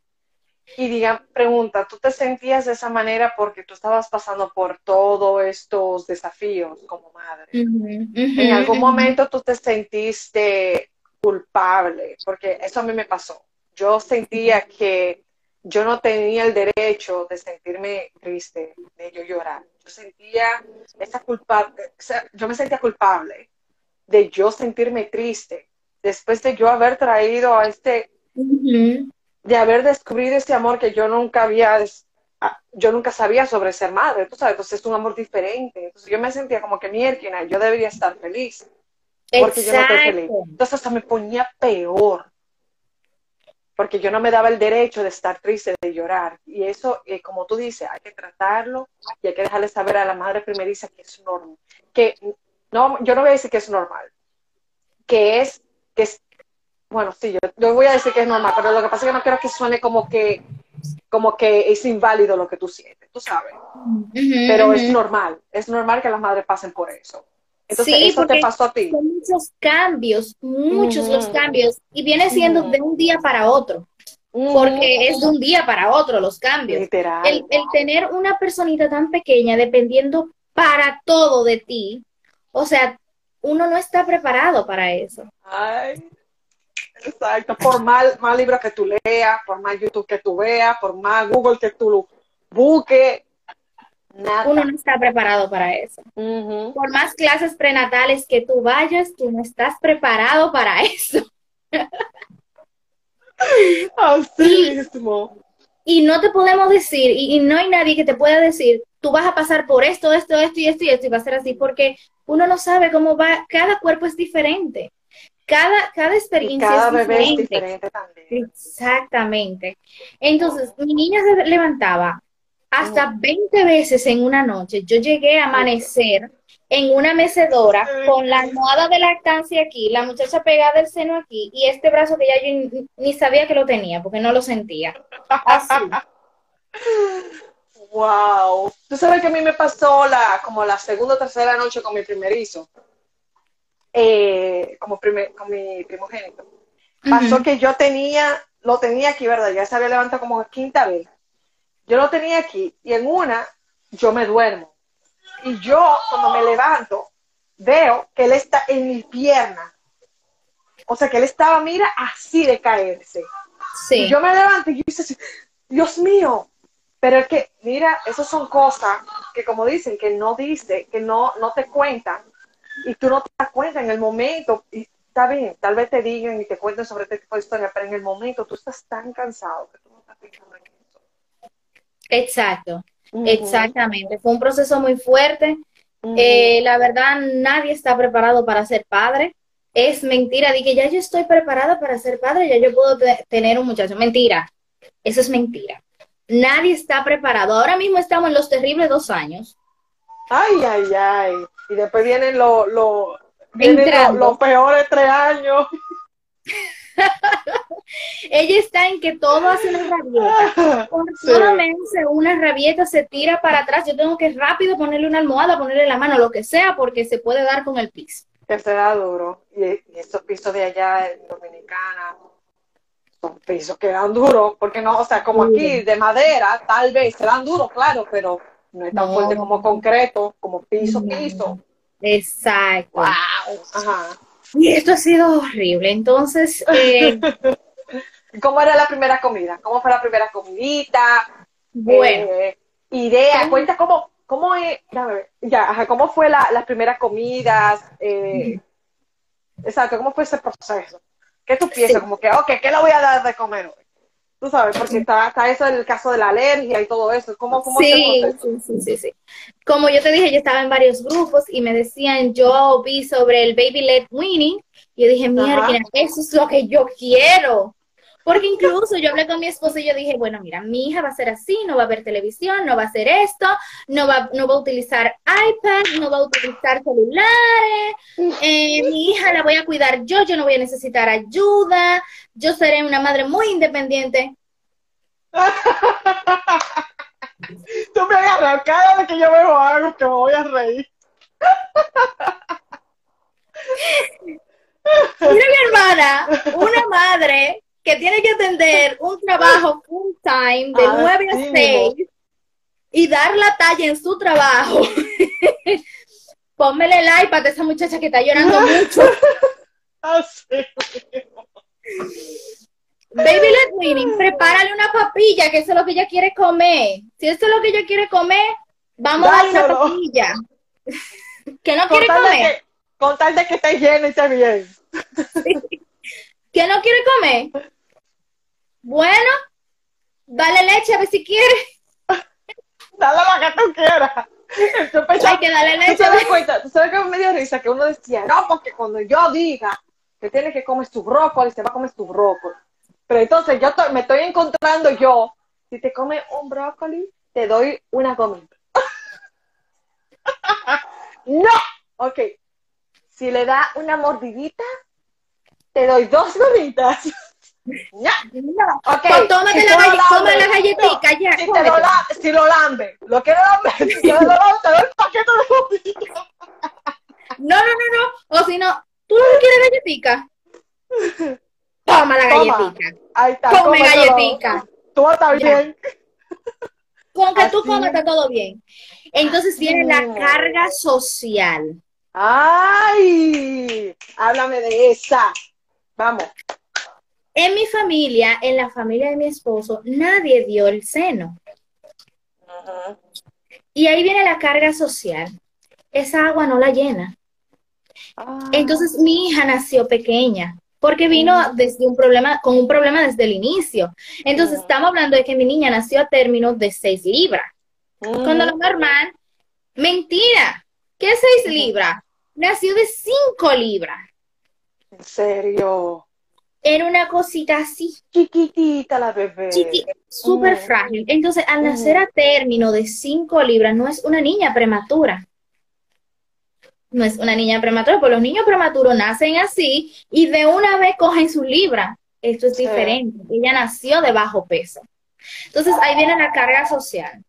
Y diga, pregunta, ¿tú te sentías de esa manera porque tú estabas pasando por todos estos desafíos como madre? En algún momento tú te sentiste culpable, porque eso a mí me pasó. Yo sentía que yo no tenía el derecho de sentirme triste, de yo llorar. Yo sentía esa culpa, o sea, yo me sentía culpable de yo sentirme triste después de yo haber traído a este, Ujú. de haber descubrido ese amor que yo nunca había, yo nunca sabía sobre ser madre, tú sabes, entonces es un amor diferente. Entonces yo me sentía como que mierda, yo debería estar feliz porque yo no estoy feliz. Exacto. Entonces hasta me ponía peor, porque yo no me daba el derecho de estar triste, de llorar. Y eso, eh, como tú dices, hay que tratarlo y hay que dejarle saber a la madre primeriza que es normal, que no, yo no voy a decir que es normal, que es, que es, bueno, sí, yo, yo voy a decir que es normal, pero lo que pasa es que no quiero que suene como que, como que es inválido lo que tú sientes, tú sabes, Ujú, pero es ujú. normal, es normal que las madres pasen por eso. Entonces, Sí, eso te porque pasó a ti. Son muchos cambios, muchos los cambios, y viene siendo de un día para otro, porque es de un día para otro los cambios. Literal. El, el tener una personita tan pequeña dependiendo para todo de ti, o sea, uno no está preparado para eso. Ay, exacto. Por más, más libros que tú leas, por más YouTube que tú veas, por más Google que tú busques, nada. Uno no está preparado para eso. Por más clases prenatales que tú vayas, tú no estás preparado para (laughs) eso. Así mismo. Y no te podemos decir, y, y no hay nadie que te pueda decir, tú vas a pasar por esto, esto, esto y esto y esto, y va a ser así, porque uno no sabe cómo va, cada cuerpo es diferente, cada, cada Y experiencia cada es bebé es diferente. diferente también. Exactamente. Entonces, mi niña se levantaba hasta 20 veces en una noche. Yo llegué a amanecer en una mecedora con la almohada de lactancia aquí, la muchacha pegada el seno aquí y este brazo que ya yo ni- ni sabía que lo tenía porque no lo sentía. Así. (laughs) Wow. Tú sabes que a mí me pasó la, como la segunda o tercera noche con mi primerizo. Eh, como primer, con mi primogénito. Pasó que yo tenía, lo tenía aquí, ¿verdad? Ya se había levantado como quinta vez. Yo lo tenía aquí y en una yo me duermo. Y yo cuando me levanto veo que él está en mi pierna. O sea que él estaba, mira, así de caerse. Sí. Y yo me levanto y yo dice, Dios mío. Pero es que, mira, esas son cosas que como dicen, que no dice, que no, no te cuentan. Y tú no te das cuenta en el momento. Y está bien, tal vez te digan y te cuenten sobre este tipo de historia, pero en el momento tú estás tan cansado que tú no estás pensando en eso. Exacto, exactamente. Fue un proceso muy fuerte. Eh, la verdad, nadie está preparado para ser padre. Es mentira, de que ya yo estoy preparada para ser padre, ya yo puedo te- tener un muchacho. Mentira, eso es mentira. Nadie está preparado. Ahora mismo estamos en los terribles dos años. Ay, ay, ay. Y después vienen los lo, vienen lo- Entrando. los peores tres años. (laughs) (laughs) Ella está en que todo hace una rabieta. (laughs) Por Sí. me una rabieta, se tira para atrás. Yo tengo que rápido ponerle una almohada, ponerle la mano, lo que sea, porque se puede dar con el piso. que se da duro. Y, y estos pisos de allá en Dominicana son pisos que dan duro, porque no, o sea, como aquí de madera, tal vez se dan duro, claro, pero no es tan No. fuerte como concreto, como piso, piso. Exacto. ¡Wow! Ajá. Y esto ha sido horrible. Entonces, eh, ¿Y (laughs) ¿Cómo era la primera comida? ¿Cómo fue la primera comidita? bueno. Eh, idea, cuenta cómo, ¿cómo es, ya, ajá, cómo fue la, las primeras comidas? Eh, exacto, ¿cómo fue ese proceso? ¿Qué tú piensas? Como que, ok, ¿qué le voy a dar de comer hoy? Tú sabes, porque está, está eso el caso de la alergia y todo eso. ¿Cómo, cómo sí, sí, sí, sí, Como yo te dije, yo estaba en varios grupos y me decían, yo vi sobre el baby led weaning y yo dije, mira, eso es lo que yo quiero. Porque incluso yo hablé con mi esposo y yo dije, bueno, mira, mi hija va a ser así, no va a ver televisión, no va a hacer esto, no va, no va a utilizar iPad, no va a utilizar celulares, eh, mi hija la voy a cuidar yo, yo no voy a necesitar ayuda, yo seré una madre muy independiente. (laughs) Tú me agarras cada vez que yo veo algo que me voy a reír. (laughs) Mira mi hermana, una madre que tiene que atender un trabajo full time de 9 ah, a 6 y dar la talla en su trabajo. (laughs) Pónmele el iPad a esa muchacha que está llorando mucho. (laughs) Así. Baby Let Winning, prepárale una papilla, que eso es lo que ella quiere comer. Si eso es lo que ella quiere comer, vamos a darle una papilla. (laughs) que no quiere comer. con tal de que esté lleno y esté bien. ¿Qué no quiere comer? Bueno, dale leche a ver si quiere. Dale lo que tú quieras. Hay que darle leche. ¿Tú sabes cuenta? ¿Tú sabes que me dio risa? Que uno decía, no, porque cuando yo diga que tiene que comer su brócoli, se va a comer su brócoli. Pero entonces yo me estoy encontrando yo, si te comes un brócoli, te doy una comida. (laughs) no, ok. Si le da una mordidita, te doy dos gomitas. (laughs) No. no. Okay. Pues tómate si la, gall toma la galletita, ya. Si, te lo la si lo lambe, lo quiero lamber, si lo lambe, te doy el paquete de gomitas. No, no, no, no. O si no, ¿tú no quieres galletica? Toma la galletita. Ahí está. Come galletica. Tú estás bien. Con que tú comas está todo bien. Entonces viene la carga social. ¡Ay! Háblame de esa. Vamos. En mi familia, en la familia de mi esposo, nadie dio el seno. Y ahí viene la carga social. Esa agua no la llena. Ah. Entonces mi hija nació pequeña porque vino desde un problema, con un problema desde el inicio. Entonces estamos hablando de que mi niña nació a término de 6 libras. Cuando lo normal, mentira, ¿qué es 6 libras? Nació de 5 libras. ¿En serio? Era una cosita así. Chiquitita la bebé. súper frágil. Entonces, al nacer a término de 5 libras, no es una niña prematura. No es una niña prematura, porque los niños prematuros nacen así y de una vez cogen su libra. Esto es diferente. Ella nació de bajo peso. Entonces, ahí viene la carga social.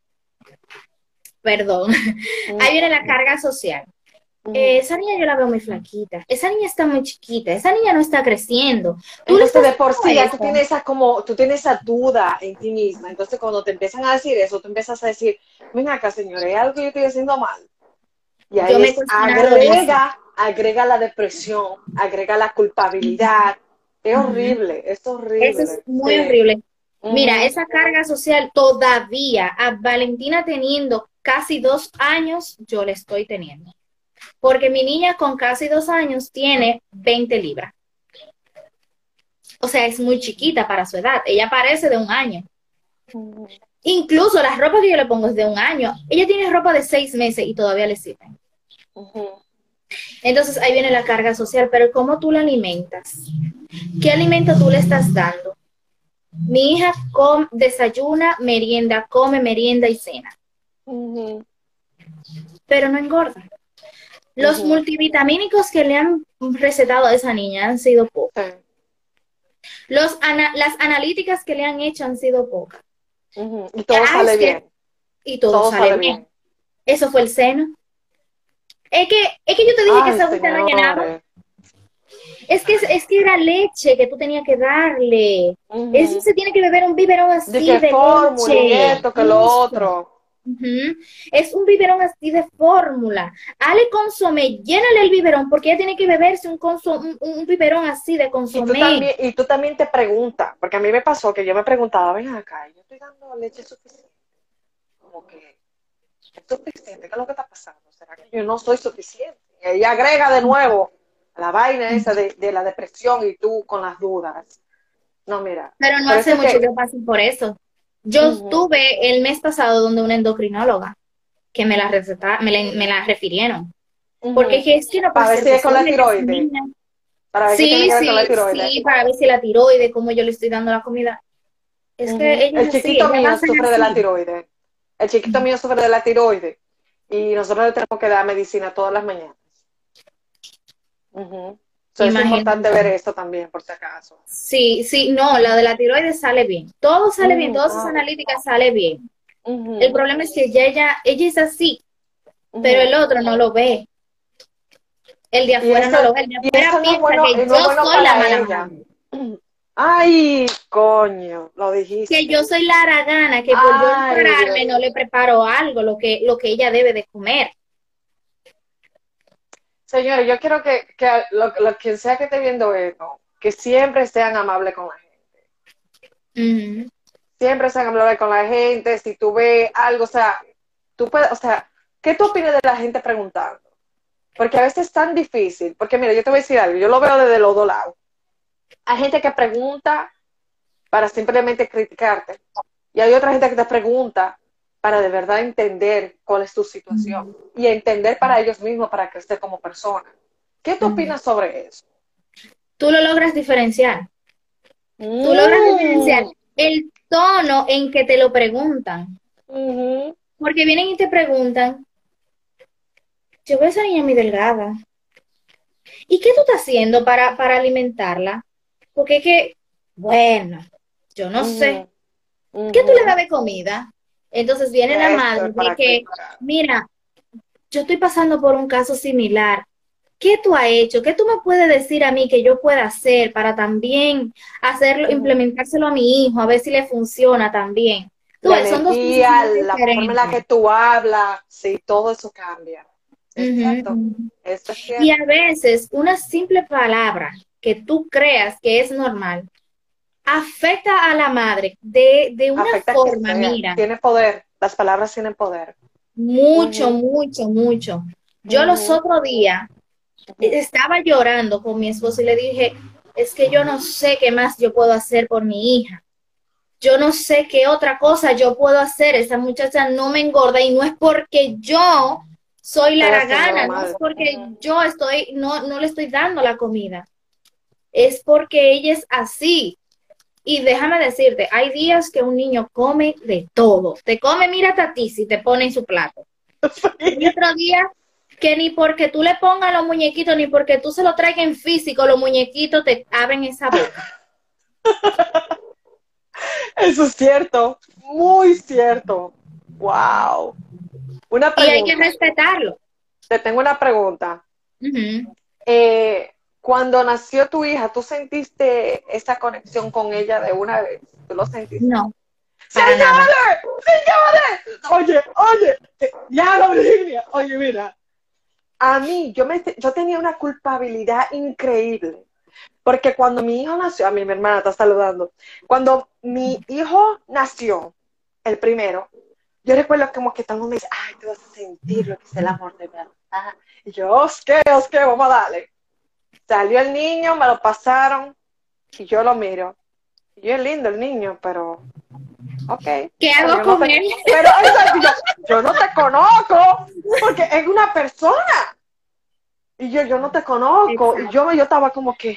Perdón. (laughs) Ahí viene la carga social. Eh, esa niña yo la veo muy flaquita. Esa niña está muy chiquita. Esa niña no está creciendo. Tú Entonces, de por sí, ya tú tienes esa como, tú tienes esa duda en ti misma. Entonces, cuando te empiezan a decir eso, tú empiezas a decir, ven acá, señora, hay algo que yo estoy haciendo mal. Y ahí agrega, agrega la depresión, agrega la culpabilidad. Es horrible, es horrible. Eso es muy horrible. Mira, esa carga social todavía, a Valentina teniendo casi dos años, yo le estoy teniendo porque mi niña con casi dos años tiene 20 libras. O sea, es muy chiquita para su edad. Ella parece de un año. Incluso las ropas que yo le pongo es de un año. Ella tiene ropa de seis meses y todavía le sirven. Entonces ahí viene la carga social, pero ¿cómo tú la alimentas? ¿Qué alimento tú le estás dando? Mi hija desayuna, merienda, come, merienda y cena. Pero no engorda. Los multivitamínicos que le han recetado a esa niña han sido pocos. Los las analíticas que le han hecho han sido pocas. Y todo sale bien. Y todo, sale, bien. Eso fue el seno. Es que, es que yo te dije que esa agüita no llenaba. Es que, es que era leche que tú tenías que darle. Eso se tiene que beber un biberón así de, de leche. esto, que lo otro. Es un biberón así de fórmula. Ale consomé, llénale el biberón porque ella tiene que beberse un, un, biberón así de consomé. Y tú, también, te preguntas, porque a mí me pasó que yo me preguntaba, ven acá, yo estoy dando leche suficiente. Como que es suficiente ¿qué es lo que está pasando? ¿Será que yo no soy suficiente? Y ella agrega de nuevo la vaina esa de, de la depresión y tú con las dudas. No, mira. Pero no hace mucho que- que pasé por eso. Yo estuve el mes pasado donde una endocrinóloga que me la receta, me la, me la refirieron. Porque es que es que no Para puede ver si es con la tiroides. Para ver Sí, sí, con la tiroides. sí, para ver si la tiroides, cómo yo le estoy dando la comida. Es que ella el así, chiquito mío a sufre de la tiroides. El chiquito mío sufre de la tiroides. Y nosotros le tenemos que dar medicina todas las mañanas. Ujú. So, es Imagínate. importante ver esto también, por si acaso. Sí, sí, no, la de la tiroides sale bien. Todo sale bien, Mm, todas sus analíticas sale bien. El problema es que ella, ella, ella es así, pero el otro no lo ve. El de afuera eso- no lo ve. El de afuera no piensa bueno- que no yo bueno soy la mala madre. (clears throat) Ay, coño, lo dijiste. Que yo soy la haragana, que por yo no le preparo algo, lo que, lo que ella debe de comer. Señores, yo quiero que, que lo, lo- quien sea que esté viendo esto, que siempre sean amables con la gente. Siempre sean amables con la gente. Si tú ves algo, o sea, tú puedes, o sea, ¿qué tú opinas de la gente preguntando? Porque a veces es tan difícil. Porque mira, yo te voy a decir algo, yo lo veo desde los dos lados. Hay gente que pregunta para simplemente criticarte. Y hay otra gente que te pregunta para de verdad entender cuál es tu situación y entender para ellos mismos para crecer como persona. ¿Qué tú opinas sobre eso? Tú lo logras diferenciar. Tú logras diferenciar el tono en que te lo preguntan. Porque vienen y te preguntan, yo veo a esa niña muy delgada. ¿Y qué tú estás haciendo para, para alimentarla? Porque es que, bueno, yo no sé. ¿Qué tú le das de comida? Entonces viene la madre que, criticar. mira, yo estoy pasando por un caso similar. ¿Qué tú has hecho? ¿Qué tú me puedes decir a mí que yo pueda hacer para también hacerlo, implementárselo a mi hijo, a ver si le funciona también? Tú La son dos energía, la forma en la que tú hablas, sí, todo eso cambia. Exacto. Eso es. Y a veces una simple palabra que tú creas que es normal afecta a la madre de, de una Afecta forma, mira, Tiene poder. Las palabras tienen poder. mucho, mucho, mucho. Yo los otros días estaba llorando con mi esposo y le dije, es que yo no sé qué más yo puedo hacer por mi hija. Yo no sé qué otra cosa yo puedo hacer. Esa muchacha no me engorda y no es porque yo soy la Estoy haciendo gana, lo no es porque yo estoy, no, no le estoy dando la comida. Es porque ella es así. Y déjame decirte, hay días que un niño come de todo. Te come, mira a ti si te pone en su plato. (laughs) Y otro día que ni porque tú le pongas los muñequitos, ni porque tú se lo traigas en físico, los muñequitos te abren esa boca. (laughs) Eso es cierto. Muy cierto. Wow. Una Y hay que respetarlo. Te tengo una pregunta. Eh, cuando nació tu hija, ¿tú sentiste esa conexión con ella de una vez? ¿Tú lo sentiste? No. ¡Señores! ¡Señores! Oye, oye, ya lo Virginia. Oye, mira, a mí, yo, me, yo tenía una culpabilidad increíble. Porque cuando mi hijo nació, a mí mi hermana está saludando, cuando mi hijo nació, el primero, yo recuerdo como que todo el mundo me dice, ay, tú vas a sentir lo que es el amor de verdad. Y yo, osque, osque, vamos a darle. Salió el niño, me lo pasaron y yo lo miro. Y yo es lindo el niño, pero ok. ¿Qué Pero hago no con te- él? (laughs) Pero yo no te conozco, porque es una persona. Y yo, yo no te conozco. Y yo, yo estaba como que,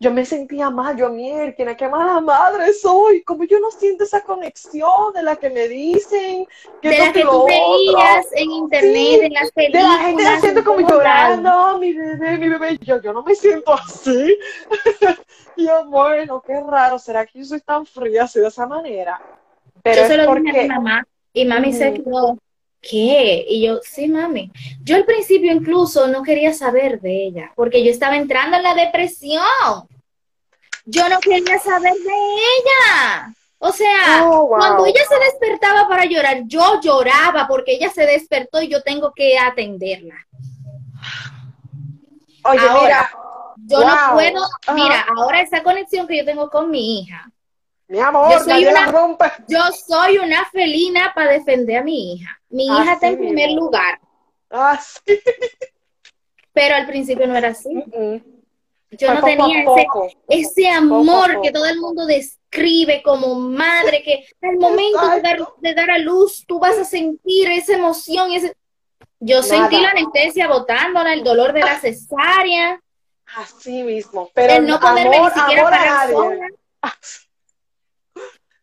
yo me sentía mal, yo mierda, qué mala madre soy. Como yo no siento esa conexión de la que me dicen. Que De las que tú veías en internet, Sí, en las De la gente haciendo en como llorando, mi bebé, mi bebé. Yo, yo no me siento así. (laughs) Y yo, bueno, qué raro, ¿será que yo soy tan fría así de esa manera? Pero Yo es se lo dije a porque mi mamá y mami se Ujú. quedó, ¿qué? Y yo, sí, mami. Yo al principio incluso no quería saber de ella porque yo estaba entrando en la depresión. Yo no quería saber de ella. O sea, Oh, wow. cuando ella se despertaba para llorar, yo lloraba porque ella se despertó y yo tengo que atenderla. Oye, Ahora, mira, Yo Wow. no puedo, mira, ahora esa conexión que yo tengo con mi hija, Mi amor, Yo soy una-. Yo soy una felina para defender a mi hija. Mi hija Así está en primer mismo. lugar, Ah, sí. pero al principio no era así. Yo no poco tenía ese, poco. ese amor poco. que todo el mundo describe como madre, que al momento de dar, de dar a luz tú vas a sentir esa emoción. Ese... Yo sentí la anestesia botándola, el dolor de la cesárea, Así mismo. Pero el no poderme amor, ni siquiera parar sola.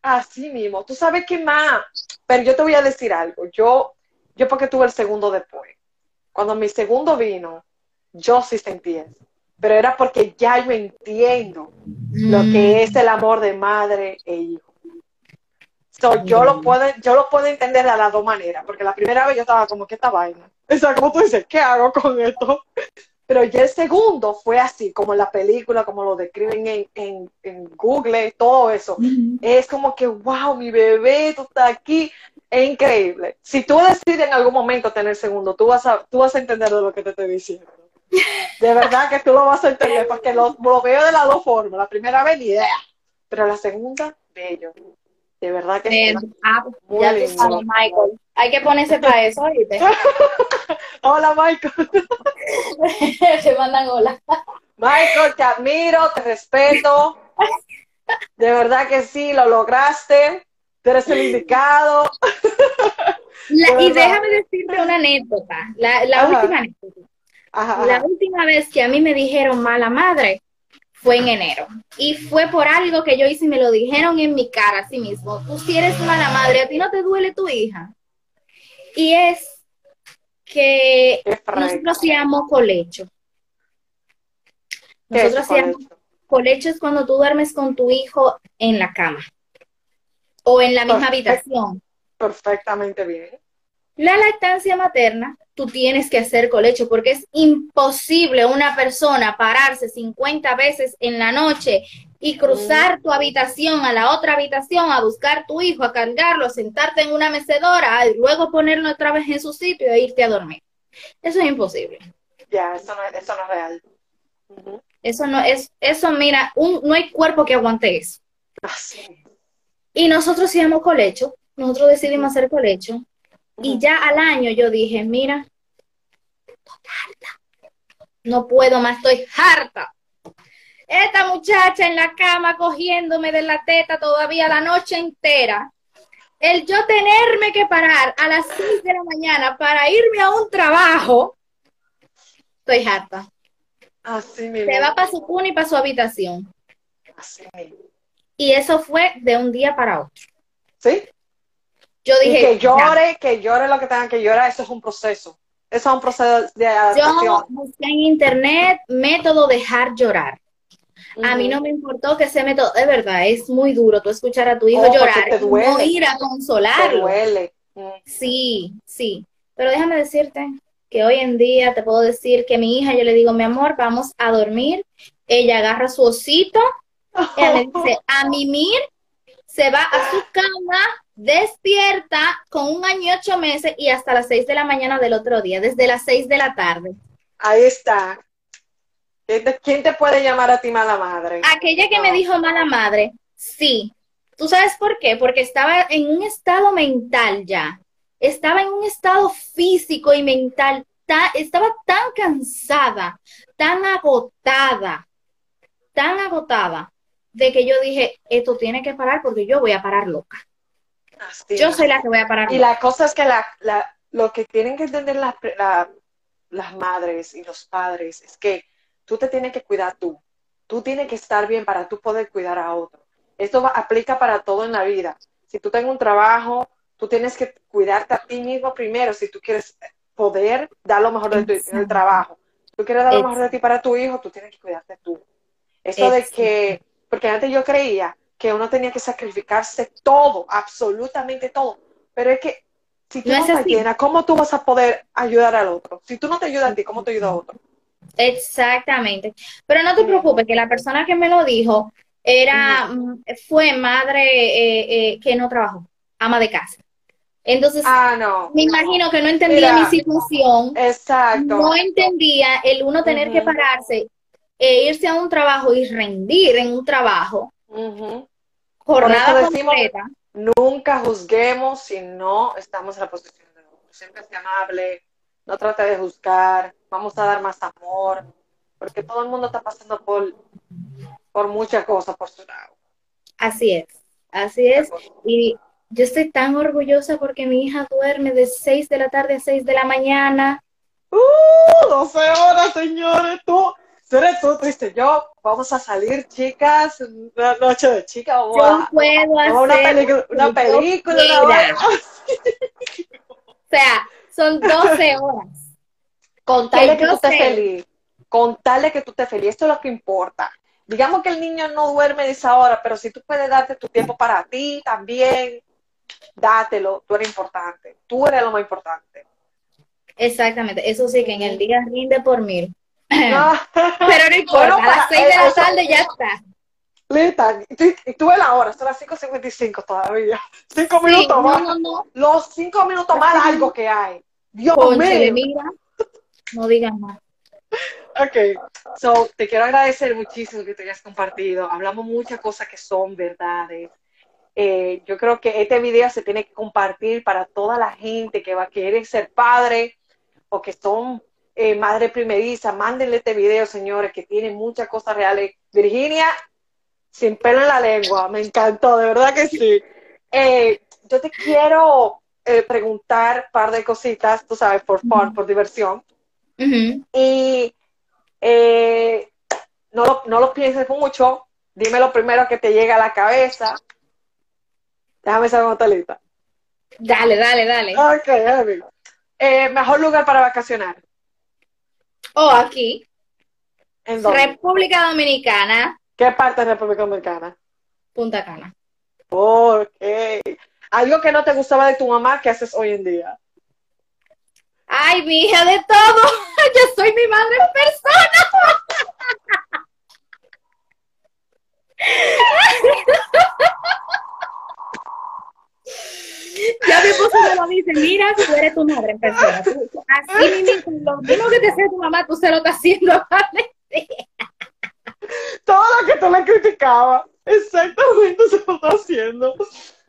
Así mismo. Tú sabes qué más. Pero yo te voy a decir algo. Yo, yo porque tuve el segundo después. Cuando mi segundo vino, yo sí sentí eso. Pero era porque ya yo entiendo lo Mm. que es el amor de madre e hijo. So, yo lo puedo, yo lo puedo entender de las dos maneras, porque la primera vez yo estaba como, ¿qué esta vaina? (laughs) O sea, como tú dices, ¿qué hago con esto? Pero ya el segundo fue así, como en la película, como lo describen en, en, en Google, todo eso. Es como que, wow, mi bebé, tú estás aquí. Es increíble. Si tú decides en algún momento tener segundo, tú vas a, tú vas a entender de lo que te estoy diciendo. De verdad que tú lo vas a entender, porque lo, lo veo de las dos formas. La primera vez, ni idea. Pero la segunda, bello. De verdad que sí. ah, Muy lindo. Michael. Hay que ponerse para eso, ¿oíste? (laughs) Hola, Michael. (laughs) Se mandan hola. Michael, te admiro, te respeto. De verdad que sí, lo lograste. Tú eres el indicado. La- y déjame decirte una anécdota, la, la Ajá. última anécdota. Ajá, La última vez que a mí me dijeron mala madre fue en enero. Y fue por algo que yo hice y me lo dijeron en mi cara así mismo. Tú si eres mala madre, a ti no te duele tu hija. Y es que nosotros hacíamos colecho. ¿Qué es Nosotros hacíamos colecho? colecho es cuando tú duermes con tu hijo en la cama o en la misma habitación. Perfectamente bien. La lactancia materna, tú tienes que hacer colecho porque es imposible una persona pararse 50 veces en la noche y cruzar tu habitación a la otra habitación a buscar tu hijo, a cargarlo, a sentarte en una mecedora y luego ponerlo otra vez en su sitio e irte a dormir. Eso es imposible. Ya, eso no, es- eso no es real. Eso no es, eso mira, un, no hay cuerpo que aguante eso. Así. Y nosotros hicimos colecho, nosotros decidimos hacer colecho y ya al año yo dije, mira, estoy harta. No puedo más, estoy harta. Esta muchacha en la cama cogiéndome de la teta todavía la noche entera. El yo tenerme que parar a las 6 de la mañana para irme a un trabajo, estoy harta. Así mismo. Se va para su cuna y para su habitación. Así mismo. Y eso fue de un día para otro. ¿Sí? Yo Y dije, que ya. llore, que llore lo que tengan que llorar, eso es un proceso. Eso es un proceso de Yo adaptación. busqué en internet método dejar llorar. A mí no me importó que ese método, de verdad, es muy duro tú escuchar a tu hijo Oh, llorar te y no ir a Te consolarlo. Sí, sí. Pero déjame decirte que hoy en día te puedo decir que mi hija, yo le digo, mi amor, vamos a dormir. Ella agarra su osito, ella me dice, (laughs) a mimir, se va a su cama, despierta con un año y ocho meses y hasta las seis de la mañana del otro día, desde las seis de la tarde. Ahí está. ¿Quién te, quién te puede llamar a ti mala madre? Aquella que No. me dijo mala madre, sí. ¿Tú sabes por qué? Porque estaba en un estado mental ya. Estaba en un estado físico y mental. ta- estaba tan cansada, tan agotada, tan agotada, de que yo dije, esto tiene que parar porque yo voy a parar loca. Así Yo es. soy la que voy a parar Y loca. la cosa es que la, la- lo que tienen que entender las, la- las madres y los padres es que tú te tienes que cuidar tú. Tú tienes que estar bien para tú poder cuidar a otro. Esto va- aplica para todo en la vida. Si tú tienes un trabajo, tú tienes que cuidarte a ti mismo primero si tú quieres poder dar lo mejor de tu en el trabajo. Tú quieres dar lo mejor de ti para tu hijo, tú tienes que cuidarte tú. Eso de que, porque antes yo creía que uno tenía que sacrificarse todo, absolutamente todo. Pero es que si tú No no, es estás así. llena, ¿cómo tú vas a poder ayudar al otro? Si tú no te ayudas a ti, ¿cómo te ayuda a otro? Exactamente. Pero no te preocupes, que la persona que me lo dijo era, mm, fue madre eh, eh, que no trabajó, ama de casa. Entonces, Ah, no. me imagino que no entendía Mira. mi situación, Exacto. no entendía el uno tener que pararse e irse a un trabajo y rendir en un trabajo jornada Por eso decimos- completa. Nunca juzguemos si no estamos en la posición de otro. Siempre sea amable, no trate de juzgar, vamos a dar más amor, porque todo el mundo está pasando por, por muchas cosas por su lado. Así es, así es. Y yo estoy tan orgullosa porque mi hija duerme de 6 de la tarde a 6 de la mañana. ¡Uh! 12 horas, señores, tú. Tú eres tú, triste. Yo, vamos a salir, chicas, una noche de chicas, Yo a, puedo una hacer película, una película, una. O sea, son 12 horas. Contarle Que que tú estés feliz. Contarle que tú estés feliz. Esto es lo que importa. Digamos que el niño no duerme de esa hora, pero si tú puedes darte tu tiempo para ti también, dátelo. Tú eres importante. Tú eres lo más importante. Exactamente, eso sí que en el día rinde por mil. No. (laughs) Pero no importa, Bueno, a las para- 6 de la eso- tarde ya está. Lita, y tú- ves la hora, son las 5.55 todavía. Cinco Sí, minutos no, más. no, no. Los cinco minutos más largos que hay. Dios mío. mira. No digan más. Ok, so te quiero agradecer muchísimo que te hayas compartido. Hablamos muchas cosas que son verdades. Eh, yo creo que este video se tiene que compartir para toda la gente que va a querer ser padre o que son eh, madre primeriza. Mándenle este video, señores, que tiene muchas cosas reales. Virginia, sin pelo en la lengua, me encantó, de verdad que sí. Eh, yo te quiero preguntar un par de cositas, tú sabes, por fun, por diversión. Ujú. Y eh, no, lo, no lo pienses mucho. Dime lo primero que te llega a la cabeza. Déjame saber cómo está lista. Dale, dale, dale. Ok, Abby. Eh, mejor lugar para vacacionar. Oh, aquí, ¿En dónde? República Dominicana, ¿Qué parte de República Dominicana? Punta Cana. Ok. Algo que no te gustaba de tu mamá que haces hoy en día. Ay, mi hija de todo. (laughs) Yo soy mi madre en persona. (laughs) Ya mi esposo me lo dice, mira, tú eres tu madre en persona. Tú- Así mismo, lo mismo que te hace tu mamá, tú se lo estás haciendo (laughs) a. Todo lo que tú le criticabas. Exactamente se lo está haciendo.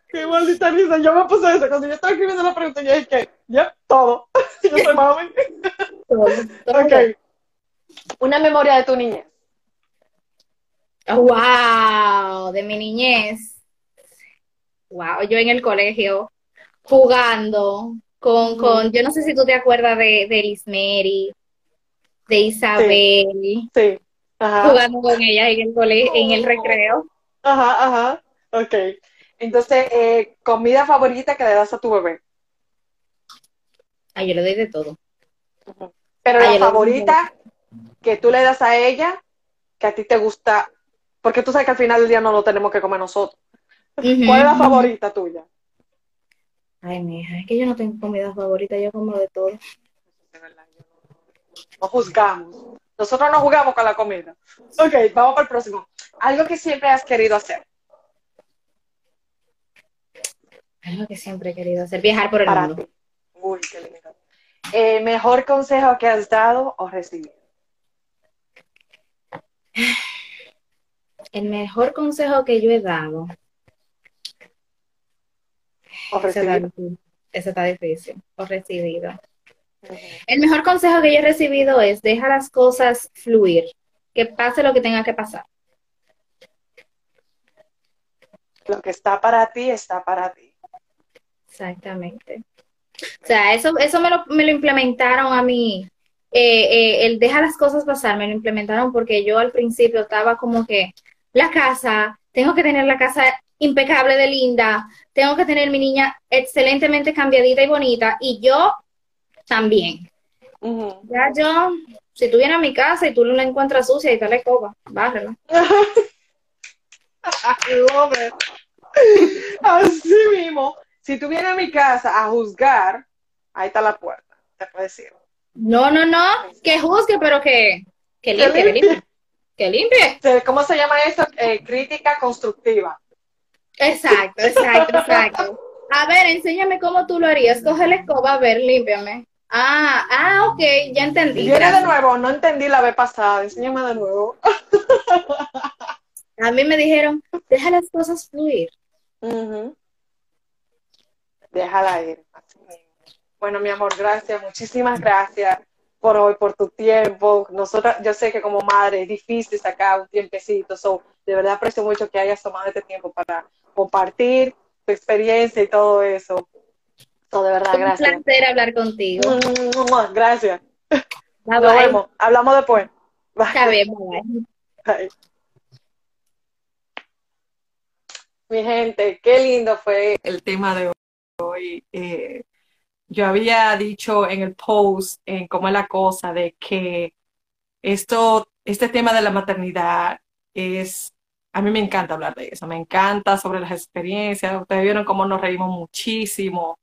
Qué maldita risa. Yo me puse eso. Cuando yo estaba escribiendo la pregunta, yo dije, ya, todo. (laughs) Yo soy mami. Ok. Una memoria de tu niñez. Wow, de mi niñez. Wow, yo en el colegio jugando con, con, yo no sé si tú te acuerdas de, de Ismeri, de Isabel, Sí. Ajá. jugando con ella en el colegio, en el recreo. Ajá, ajá. Ok. Entonces, eh, comida favorita que le das a tu bebé. Ay, yo le doy de todo. Pero Ay, la yo favorita que tú le das a ella, que a ti te gusta, porque tú sabes que al final del día no lo tenemos que comer nosotros. ¿Cuál es la favorita tuya? Ay, mija, es que yo no tengo comida favorita, yo como de todo. No juzgamos. Nosotros no jugamos con la comida. Ok, vamos para el próximo. Algo que siempre has querido hacer Algo que siempre he querido hacer, viajar por el para mundo. Uy, qué lindo. Eh, mejor consejo que has dado o recibido. El mejor consejo que yo he dado. O recibido. Ese está difícil. O recibido. El mejor consejo que yo he recibido es deja las cosas fluir, que pase lo que tenga que pasar. Lo que está para ti, está para ti. Exactamente. O sea, eso, eso me lo, me lo implementaron a mí. Eh, eh, el deja las cosas pasar, me lo implementaron porque yo al principio estaba como que la casa, tengo que tener la casa impecable de linda, tengo que tener mi niña excelentemente cambiadita y bonita, y yo también. Ya yo, si tú vienes a mi casa y tú la encuentras sucia y te la escoba, bárrela. Así mismo, si tú vienes a mi casa a juzgar, ahí está la puerta. Te puedes ir. No, no, no, que juzgue, pero que, que limpie, que limpie. Que limpie. ¿Cómo se llama eso? Eh, crítica constructiva. Exacto, exacto, exacto. A ver, enséñame cómo tú lo harías. Coge la escoba, a ver, límpiame. Ah, ah, ok, ya entendí. Viene de nuevo, no entendí la vez pasada. Enséñame de nuevo. A mí me dijeron, deja las cosas fluir. Ujú. Déjala ir. Bueno, mi amor, gracias, muchísimas gracias por hoy, por tu tiempo. Nosotras, yo sé que como madre es difícil sacar un tiempecito, so, de verdad aprecio mucho que hayas tomado este tiempo para compartir tu experiencia y todo eso. So, de verdad, Fue un gracias. placer hablar contigo. Gracias. Bye, Nos bye. vemos. Hablamos después. Bye. Bye. Mi gente, qué lindo fue el tema de hoy. Eh, yo había dicho en el post, en cómo es la cosa, de que esto, este tema de la maternidad es, a mí me encanta hablar de eso, me encanta sobre las experiencias. Ustedes vieron cómo nos reímos muchísimo.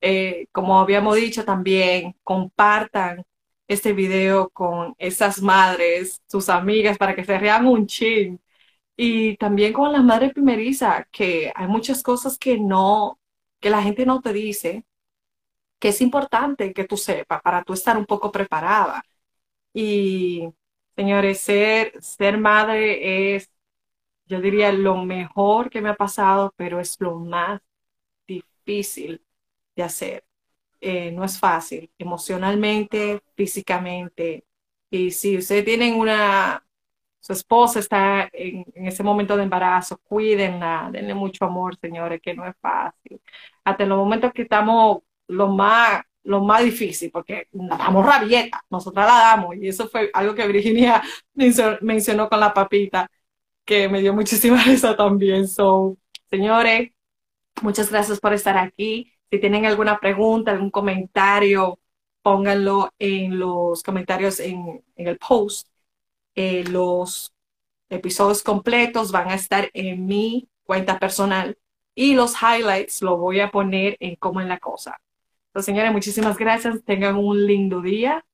Eh, como habíamos dicho también, compartan este video con esas madres, sus amigas, para que se rean un chin. Y también con la madre primeriza, que hay muchas cosas que no, que la gente no te dice, que es importante que tú sepas para tú estar un poco preparada. Y, señores, ser, ser madre es, yo diría, lo mejor que me ha pasado, pero es lo más difícil de hacer. Eh, no es fácil, emocionalmente, físicamente. Y si ustedes tienen una, su esposa está en, ese momento de embarazo, cuídenla, denle mucho amor, señores, que no es fácil. Hasta en los momentos que estamos lo más, lo más difícil, porque damos rabieta, nosotras la damos, y eso fue algo que Virginia (laughs) mencio- mencionó con la papita, que me dio muchísima (laughs) risa también. So, señores, muchas gracias por estar aquí. Si tienen alguna pregunta, algún comentario, pónganlo en los comentarios en, en el post. Eh, los episodios completos van a estar en mi cuenta personal y los highlights los voy a poner en cómo en la cosa. Entonces, señores, muchísimas gracias. Tengan un lindo día.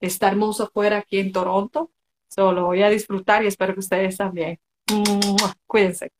Está hermoso afuera aquí en Toronto. Solo voy a disfrutar y espero que ustedes también. Cuídense.